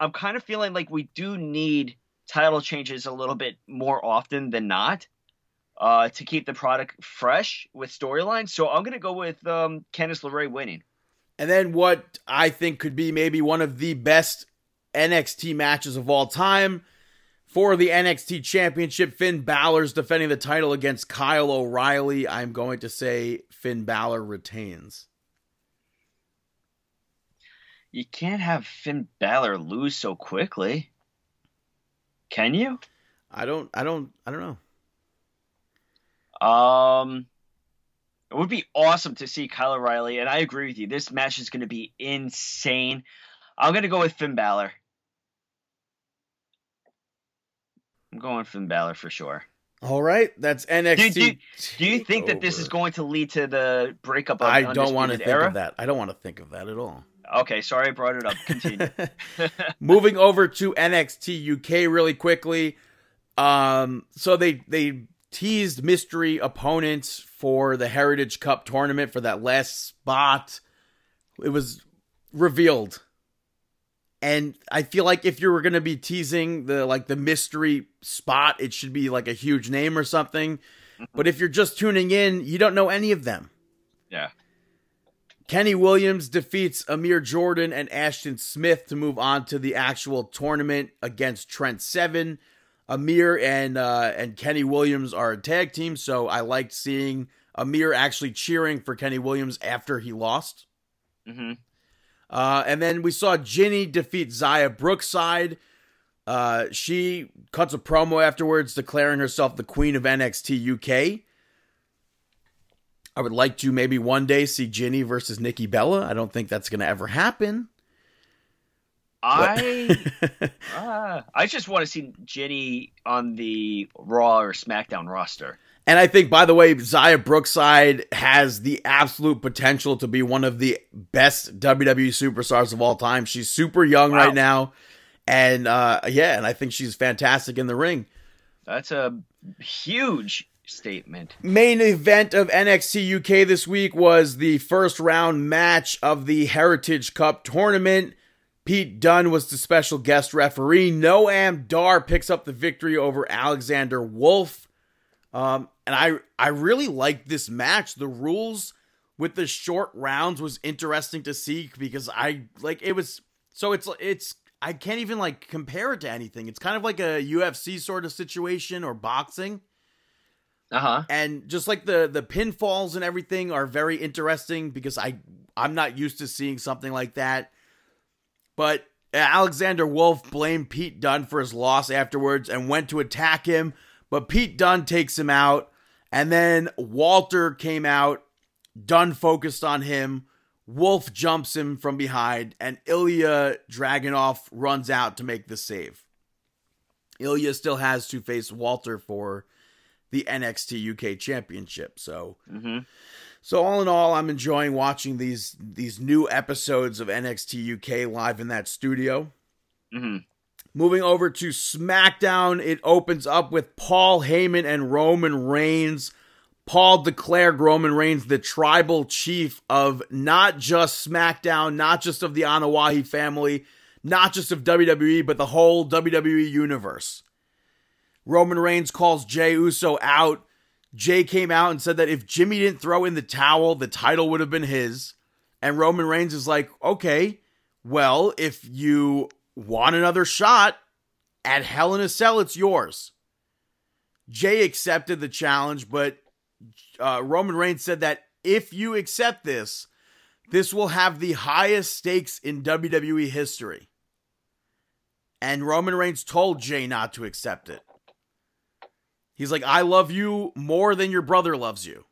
I'm kind of feeling like we do need title changes a little bit more often than not uh, to keep the product fresh with storylines. So I'm going to go with um, Candice LeRae winning. And then what I think could be maybe one of the best NXT matches of all time for the NXT Championship. Finn Balor's defending the title against Kyle O'Reilly. I'm going to say Finn Balor retains. You can't have Finn Balor lose so quickly. Can you? I don't. I don't. I don't know. Um, it would be awesome to see Kyle O'Reilly, and I agree with you. This match is going to be insane. I'm going to go with Finn Balor. I'm going Finn Balor for sure. All right, that's NXT. Do, do, do you think that this is going to lead to the breakup of I don't want to think era? of that. I don't want to think of that at all. Okay, sorry I brought it up. Continue. Moving over to NXT UK really quickly. Um, so they they teased mystery opponents for the Heritage Cup tournament for that last spot. It was revealed. And I feel like if you were going to be teasing the like the mystery spot, it should be like a huge name or something. But if you're just tuning in, you don't know any of them. Yeah. Kenny Williams defeats Amir Jordan and Ashton Smith to move on to the actual tournament against Trent Seven. Amir and uh, and Kenny Williams are a tag team, so I liked seeing Amir actually cheering for Kenny Williams after he lost. Mm-hmm. Uh, and then we saw Jinny defeat Xia Brookside. Uh, she cuts a promo afterwards, declaring herself the queen of NXT UK. I would like to maybe one day see Jinny versus Nikki Bella. I don't think that's going to ever happen. I uh, I just want to see Jinny on the Raw or SmackDown roster. And I think, by the way, Xia Brookside has the absolute potential to be one of the best WWE superstars of all time. She's super young wow. right now. And uh, yeah, and I think she's fantastic in the ring. That's a huge statement. Main event of NXT UK this week was the first round match of the Heritage Cup tournament. Pete Dunne was the special guest referee. Noam Dar picks up the victory over Alexander Wolf. Um, and I I really liked this match. The rules with the short rounds was interesting to see because I like it was so it's it's I can't even like compare it to anything. It's kind of like a UFC sort of situation or boxing. Uh-huh. And just like the the pinfalls and everything are very interesting because I I'm not used to seeing something like that. But Alexander Wolf blamed Pete Dunne for his loss afterwards and went to attack him, But Pete Dunne takes him out, and then Walter came out. Dunne focused on him. Wolf jumps him from behind, and Ilya Dragunov runs out to make the save. Ilya still has to face Walter for the NXT UK Championship. So, Mm-hmm. so all in all, I'm enjoying watching these these new episodes of NXT UK live in that studio. Mm-hmm. Moving over to SmackDown, it opens up with Paul Heyman and Roman Reigns. Paul declared Roman Reigns the tribal chief of not just SmackDown, not just of the Anoa'i family, not just of WWE, but the whole WWE universe. Roman Reigns calls Jey Uso out. Jey came out and said that if Jimmy didn't throw in the towel, the title would have been his. And Roman Reigns is like, okay, well, if you want another shot at Hell in a Cell, it's yours. Jey accepted the challenge, but uh, Roman Reigns said that if you accept this, this will have the highest stakes in WWE history. And Roman Reigns told Jey not to accept it. He's like, I love you more than your brother loves you.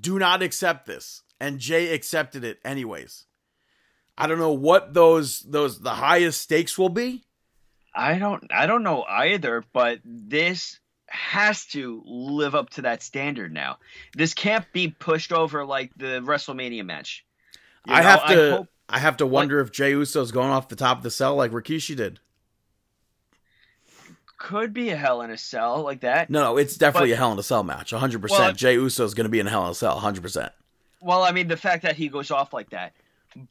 Do not accept this. And Jey accepted it anyways. I don't know what those those the highest stakes will be. I don't I don't know either, but this has to live up to that standard now. This can't be pushed over like the WrestleMania match. You I know, have to I, hope- have to wonder if Jey Uso's going off the top of the cell like Rikishi did. Could be a Hell in a Cell like that. No, no, it's definitely But- a Hell in a Cell match. 100%. Well, Jey is going to be in a Hell in a Cell 100%. Well, I mean, the fact that he goes off like that.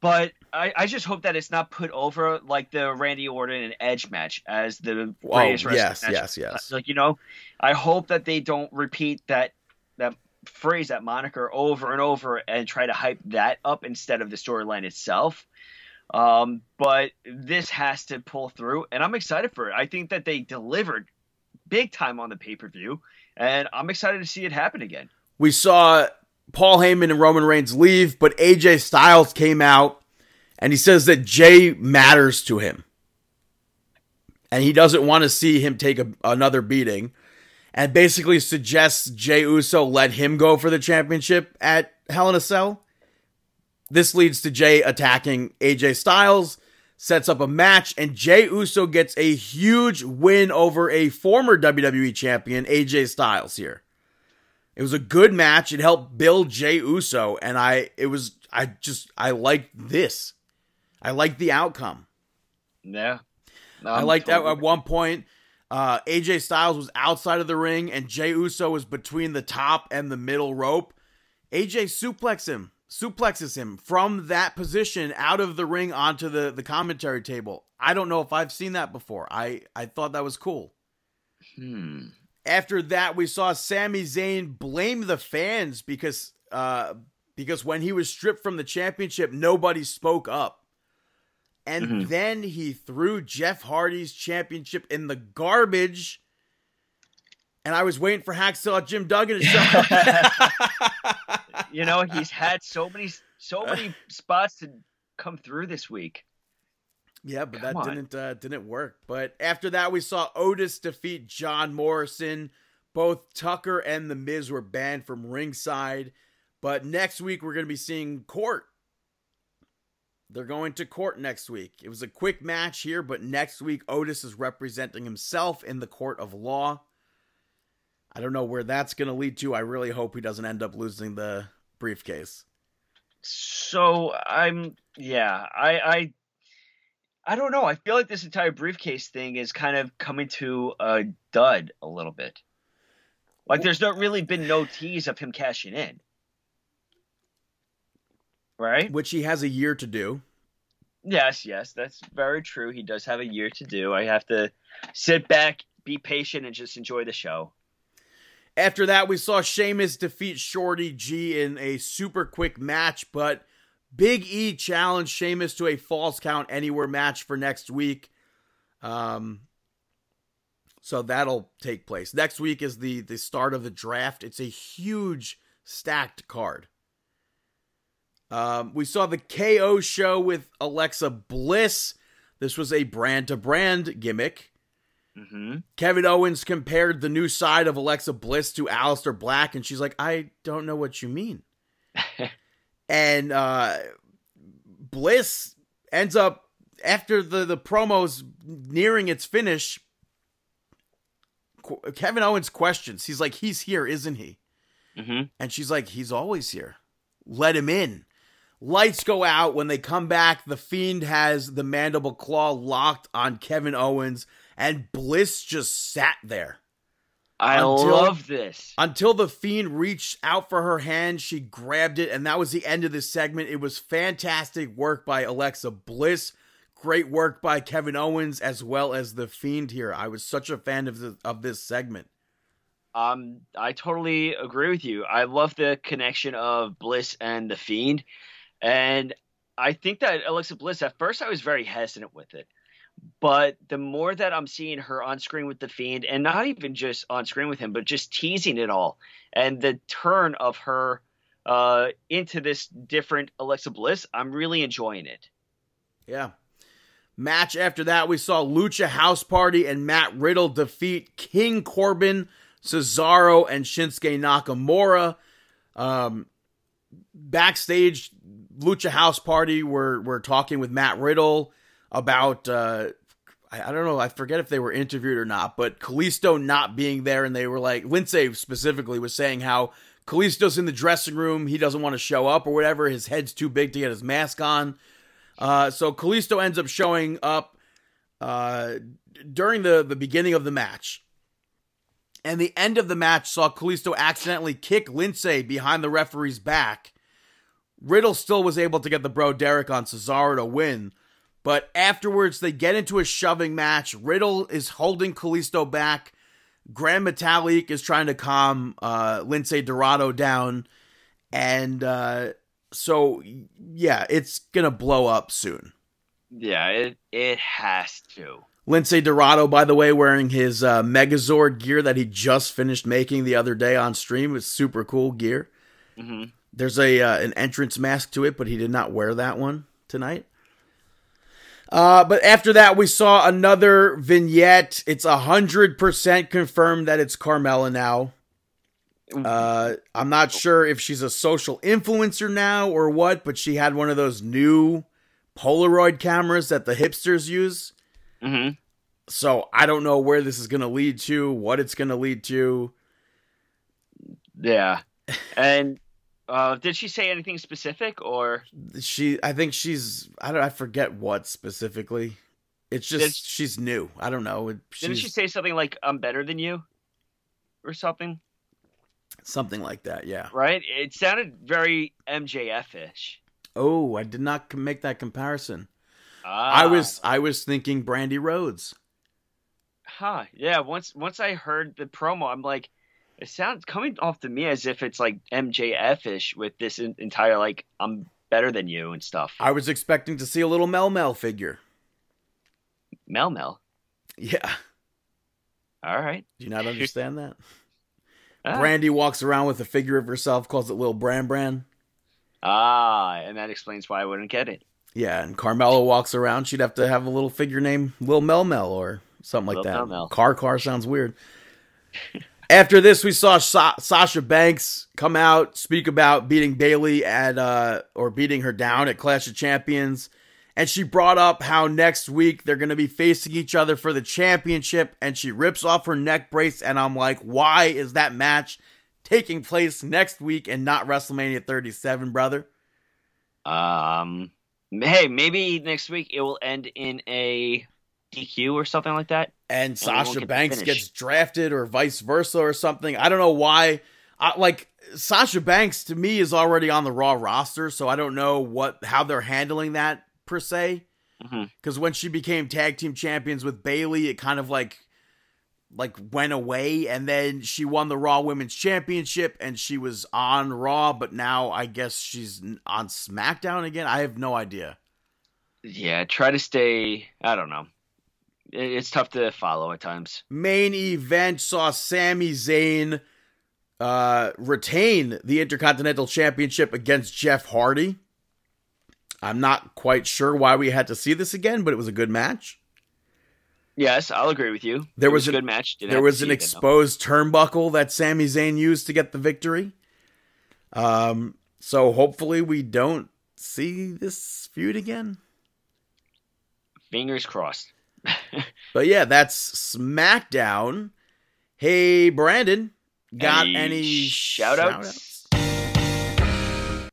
But I, I just hope that it's not put over like the Randy Orton and Edge match as the Oh, greatest wrestling yes, match. yes, yes. Like you know, I hope that they don't repeat that that phrase, that moniker over and over, and try to hype that up instead of the storyline itself. Um, but this has to pull through, and I'm excited for it. I think that they delivered big time on the pay per view, and I'm excited to see it happen again. We saw Paul Heyman and Roman Reigns leave, but AJ Styles came out and he says that Jey matters to him. And he doesn't want to see him take a, another beating. And basically suggests Jey Uso let him go for the championship at Hell in a Cell. This leads to Jey attacking AJ Styles, sets up a match, and Jey Uso gets a huge win over a former WWE champion, AJ Styles, here. It was a good match. It helped build Jey Uso, and I it was I just I liked this. I liked the outcome. Yeah, I I'm liked that at one point. Uh, AJ Styles was outside of the ring, and Jey Uso was between the top and the middle rope. AJ suplex him, suplexes him from that position out of the ring onto the the commentary table. I don't know if I've seen that before. I I thought that was cool. Hmm. After that, we saw Sami Zayn blame the fans because uh, because when he was stripped from the championship, nobody spoke up. And Mhm. then he threw Jeff Hardy's championship in the garbage. And I was waiting for Hacksaw Jim Duggan to show up. you know, he's had so many so many spots to come through this week. Yeah, but Come that on. didn't uh, didn't work. But after that, we saw Otis defeat John Morrison. Both Tucker and The Miz were banned from ringside. But next week we're going to be seeing Court. They're going to court next week. It was a quick match here, but next week Otis is representing himself in the court of law. I don't know where that's going to lead to. I really hope he doesn't end up losing the briefcase. So I'm yeah, I I I don't know. I feel like this entire briefcase thing is kind of coming to a dud a little bit. Like there's not really been no tease of him cashing in. Right? Which he has a year to do. Yes, yes, that's very true. He does have a year to do. I have to sit back, be patient, and just enjoy the show. After that, we saw Sheamus defeat Shorty G in a super quick match, but Big E challenged Sheamus to a false count anywhere match for next week. Um, so that'll take place. Next week is the the start of the draft. It's a huge stacked card. Um, we saw the KO show with Alexa Bliss. This was a brand to brand gimmick. Mm-hmm. Kevin Owens compared the new side of Alexa Bliss to Aleister Black, and she's like, I don't know what you mean. and uh, Bliss ends up after the the promos nearing its finish. Qu- Kevin Owens questions. He's like, "He's here, isn't he?" Mm-hmm. And she's like, "He's always here. Let him in." Lights go out when they come back. The Fiend has the mandible claw locked on Kevin Owens, and Bliss just sat there. I Until- love this. Until the Fiend reached out for her hand, she grabbed it, and that was the end of this segment. It was fantastic work by Alexa Bliss. Great work by Kevin Owens as well as the Fiend here. I was such a fan of the, of this segment. Um, I totally agree with you. I love the connection of Bliss and the Fiend, and I think that Alexa Bliss. At first, I was very hesitant with it, but the more that I'm seeing her on screen with the Fiend, and not even just on screen with him, but just teasing it all, and the turn of her uh, into this different Alexa Bliss, I'm really enjoying it. Yeah. Match after that, we saw Lucha House Party and Matt Riddle defeat King Corbin, Cesaro, and Shinsuke Nakamura. Um, backstage, Lucha House Party were were talking with Matt Riddle about uh, I, I don't know, I forget if they were interviewed or not, but Kalisto not being there, and they were like Lince specifically was saying how Kalisto's in the dressing room, he doesn't want to show up or whatever, his head's too big to get his mask on. Uh, so Kalisto ends up showing up uh, during the, the beginning of the match. And the end of the match saw Kalisto accidentally kick Lince behind the referee's back. Riddle still was able to get the bro Derek on Cesaro to win. But afterwards, they get into a shoving match. Riddle is holding Kalisto back. Grand Metalik is trying to calm uh, Lince Dorado down. And uh, so, yeah, it's going to blow up soon. Yeah, it it has to. Lince Dorado, by the way, wearing his uh, Megazord gear that he just finished making the other day on stream. It's super cool gear. hmm There's a uh, an entrance mask to it, but he did not wear that one tonight. Uh, but after that, we saw another vignette. It's a hundred percent confirmed that it's Carmella now. Uh, I'm not sure if she's a social influencer now or what, but she had one of those new Polaroid cameras that the hipsters use. hmm So I don't know where this is going to lead to, what it's going to lead to. Yeah, and uh, did she say anything specific or? She, I think she's, I don't, I forget what specifically. It's just Did- she's new. I don't know. It- Didn't she say something like "I'm better than you" or something? something like that? Yeah. Right? It sounded very MJF-ish. Oh, I did not make that comparison. Ah, I was, I was thinking Brandi Rhodes. huh? Yeah. Once once I heard the promo, I'm like, it sounds coming off to me as if it's like MJF-ish with this en- entire like "I'm better than you" and stuff. I was expecting to see a little Mel Mel figure. Mel Mel. Yeah. All right. Do you not understand that? Ah. Brandi walks around with a figure of herself, calls it Lil Bran Bran. Ah, and that explains why I wouldn't get it. Yeah, and Carmella walks around. She'd have to have a little figure named Lil Mel Mel or something like Lil that. Mel Mel. Car Car sounds weird. After this, we saw Sa- Sasha Banks come out, speak about beating Bayley at uh or beating her down at Clash of Champions, and she brought up how next week they're going to be facing each other for the championship, and she rips off her neck brace, and I'm like, why is that match taking place next week and not WrestleMania 37, brother? Um, hey, maybe next week it will end in a DQ or something like that. And we Sasha get Banks gets drafted or vice versa or something. I don't know why. I, like Sasha Banks to me is already on the Raw roster, so I don't know what how they're handling that per se. Mm-hmm. Because when she became tag team champions with Bayley, it kind of like like went away, and then she won the Raw Women's Championship, and she was on Raw, but now I guess she's on SmackDown again. I have no idea. Yeah, try to stay. I don't know. It- It's tough to follow at times. main event saw Sami Zayn uh, retain the Intercontinental Championship against Jeff Hardy. I'm not quite sure why we had to see this again, but it was a good match. Yes, I'll agree with you. There It was a good match. Didn't there was an exposed turnbuckle that Sami Zayn used to get the victory. Um, so hopefully we don't see this feud again. Fingers crossed. But yeah, that's SmackDown. Hey, Brandon, got Any any, shout-outs?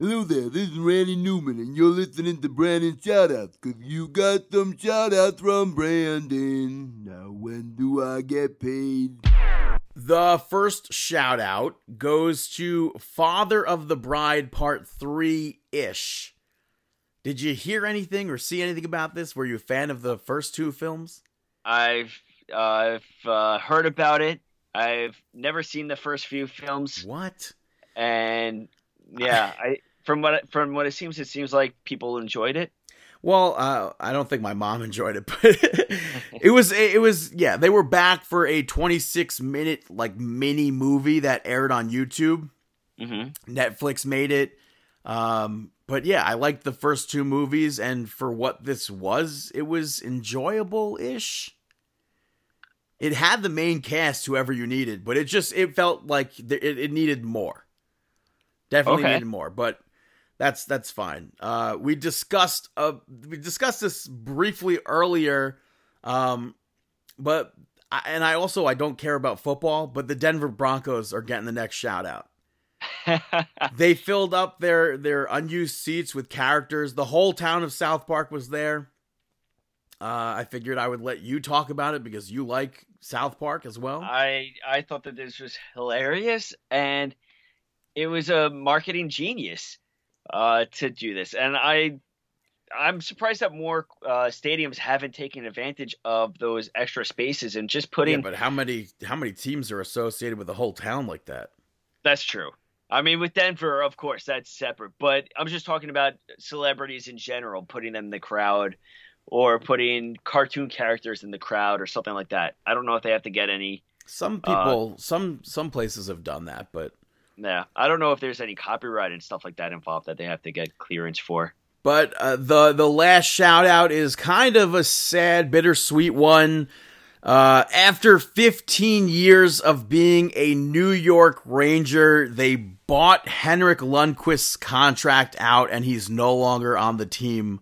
Hello there, this is Randy Newman, and you're listening to Brandon Shoutouts, because you got some shoutouts from Brandon. Now, when do I get paid? The first shout out goes to Father of the Bride Part 3 ish. Did you hear anything or see anything about this? Were you a fan of the first two films? I've uh, I've uh, heard about it. I've never seen the first few films, What? and yeah, I from what it- from what it seems, it seems like people enjoyed it. Well, uh, I don't think my mom enjoyed it, but it was it was yeah. They were back for a 26 minute like mini movie that aired on YouTube. hmm Netflix made it. Um, but yeah, I liked the first two movies, and for what this was, it was enjoyable ish. It had the main cast, whoever you needed, but it just it felt like th- it, it needed more. Definitely Okay. needed more, but that's that's fine. Uh, we discussed uh, we discussed this briefly earlier, um, but I, and I also I don't care about football, but the Denver Broncos are getting the next shout out they filled up their their unused seats with characters. The whole town of South Park was there. Uh, I figured I would let you talk about it because you like South Park as well. I I thought that this was hilarious, and it was a marketing genius uh, to do this. And I I'm surprised that more uh, stadiums haven't taken advantage of those extra spaces and just yeah, putting. but how many how many teams are associated with a whole town like that? That's true. I mean, with Denver, of course, that's separate. But I'm just talking about celebrities in general, putting them in the crowd, or putting cartoon characters in the crowd, or something like that. I don't know if they have to get any. Some people, some some places have done that, but Yeah, I don't know if there's any copyright and stuff like that involved that they have to get clearance for. But uh, the the last shout out is kind of a sad, bittersweet one. Uh, after 15 years of being a New York Ranger, they bought Henrik Lundqvist's contract out, and he's no longer on the team,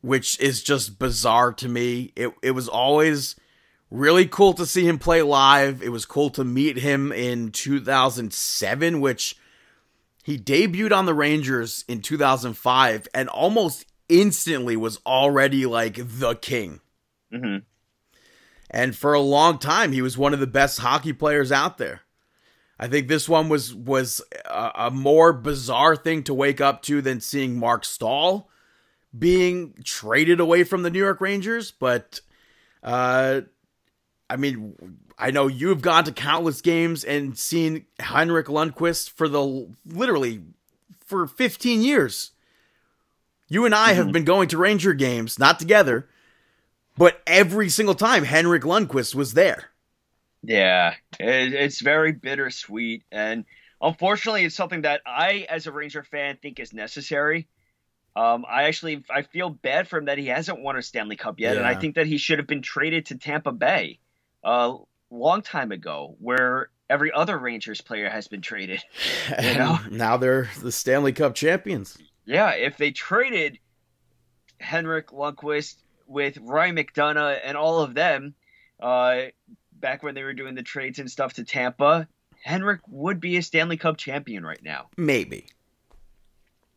which is just bizarre to me. It it was always really cool to see him play live. It was cool to meet him in 2007, which he debuted on the Rangers in 2005 and almost instantly was already like the king. hmm And for a long time, he was one of the best hockey players out there. I think this one was was a, a more bizarre thing to wake up to than seeing Marc Staal being traded away from the New York Rangers. But uh, I mean, I know you've gone to countless games and seen Henrik Lundqvist for the literally for 15 years. You and I have been going to Ranger games, not together, but every single time Henrik Lundqvist was there. Yeah, it, it's very bittersweet, and unfortunately, it's something that I, as a Ranger fan, think is necessary. Um, I actually I feel bad for him that he hasn't won a Stanley Cup yet, and I think that he should have been traded to Tampa Bay a long time ago, where every other Rangers player has been traded. And know? now they're the Stanley Cup champions. Yeah, if they traded Henrik Lundqvist with Ryan McDonagh and all of them, uh, back when they were doing the trades and stuff to Tampa, Henrik would be a Stanley Cup champion right now. Maybe.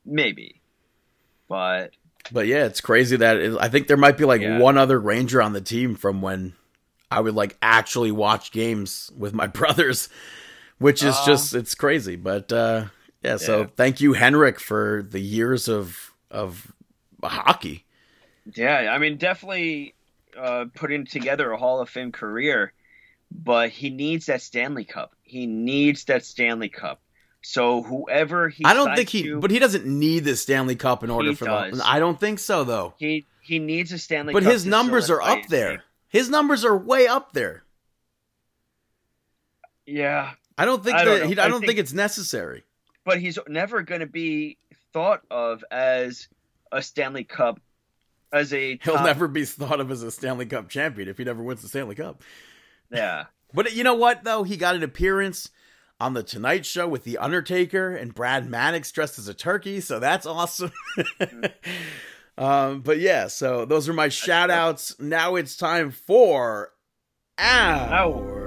Maybe. But But yeah, it's crazy that it, I think there might be like Yeah. one other Ranger on the team from when I would like actually watch games with my brothers, which is Uh, just it's crazy. But uh yeah, so Yeah. thank you Henrik for the years of of hockey. Yeah, I mean, definitely uh, putting together a Hall of Fame career, but he needs that Stanley Cup. He needs that Stanley Cup. So whoever he, I don't think he to, but he doesn't need the Stanley Cup in order for does. the I don't think so though. he he needs a Stanley Cup. But Cup. his numbers are up there. name. His numbers are way up there. Yeah, I don't think I don't that he, I I don't think, think- it's necessary. but he's never going to be thought of as a Stanley Cup as a He'll top- never be thought of as a Stanley Cup champion if he never wins the Stanley Cup. yeah. But you know what, though? He got an appearance on The Tonight Show with The Undertaker and Brad Maddox dressed as a turkey, so that's awesome. um, but yeah, so those are my shout outs. Now it's time for Mark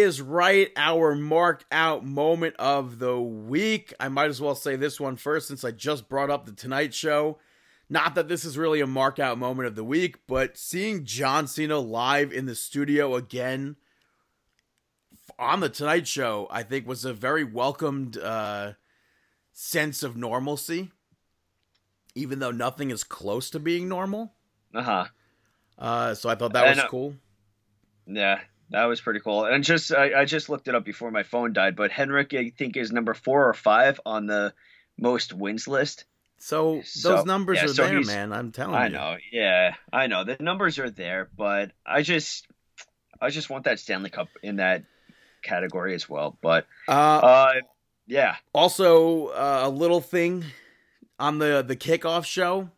is right, our mark out moment of the week. I might as well say this one first since I just brought up the Tonight Show. Not that this is really a mark out moment of the week, but seeing John Cena live in the studio again on the Tonight Show, I think was a very welcomed uh, sense of normalcy, even though nothing is close to being normal. Uh huh. Uh, so I thought that was cool. Yeah, that was pretty cool. And just I, I just looked it up before my phone died, but Henrik I think is number four or five on the most wins list. So those so- numbers yeah, are so there, man. I'm telling I you. I know, yeah, I know. The numbers are there, but I just I just want that Stanley Cup in that category as well. But Uh, uh, yeah, also, uh, a little thing on the the kickoff show,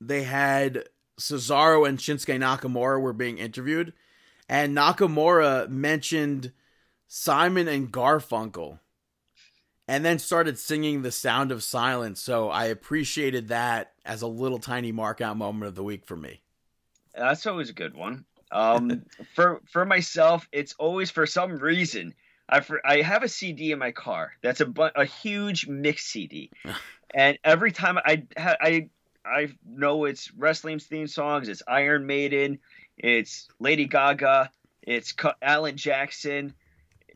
they had Cesaro and Shinsuke Nakamura were being interviewed, and Nakamura mentioned Simon and Garfunkel, and then started singing "The Sound of Silence." So I appreciated that as a little tiny mark out moment of the week for me. that's always a good one. Um, for for myself, it's always for some reason I for, I have a CD in my car that's a a huge mix CD, and every time I I I know it's wrestling's theme songs, it's Iron Maiden, it's Lady Gaga, it's Alan Jackson,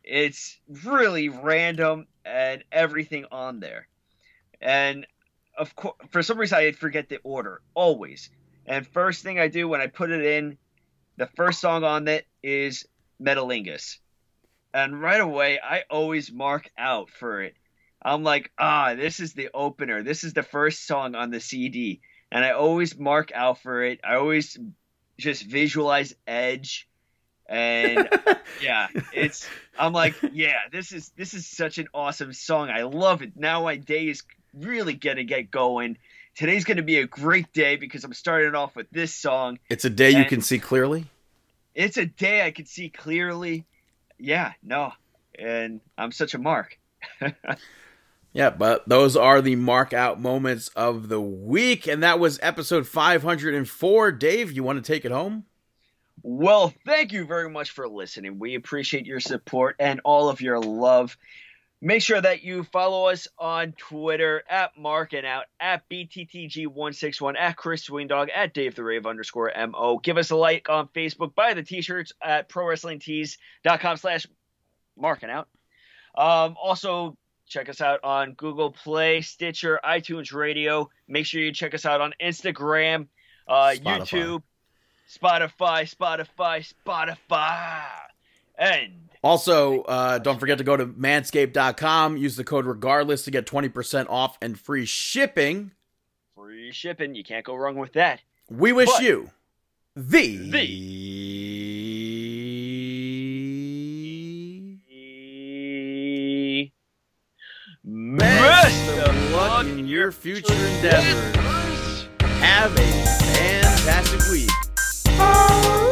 it's really random and everything on there, and of course for some reason I forget the order always. And first thing I do when I put it in, the first song on it is Metalingus. And right away, I always mark out for it. I'm like, ah, this is the opener. This is the first song on the CD. And I always mark out for it. I always just visualize Edge. And yeah, it's I'm like, yeah, this is this is such an awesome song. I love it. Now my day is really gonna get going. Today's gonna be a great day because I'm starting off with this song. It's a day you can see clearly. It's a day I can see clearly. Yeah, no. And I'm such a mark. Yeah, but those are the mark out moments of the week, and that was episode 504. Dave, you want to take it home? Well, thank you very much for listening. We appreciate your support and all of your love. Make sure that you follow us on Twitter at Mark and Out, at BTTG161, at Chris Swingdog, at Dave the Rave underscore MO. Give us a like on Facebook. Buy the t-shirts at ProWrestlingTees.com slash Mark and Out. Um, also, check us out on Google Play, Stitcher, iTunes Radio. Make sure you check us out on Instagram, uh, Spotify. YouTube, Spotify, Spotify, Spotify. And Also, uh, don't forget to go to manscaped.com, use the code regardless to get 20% off and free shipping. free shipping. You can't go wrong with that. We wish But- you the, best of luck in your future endeavors. Have a fantastic week. Oh.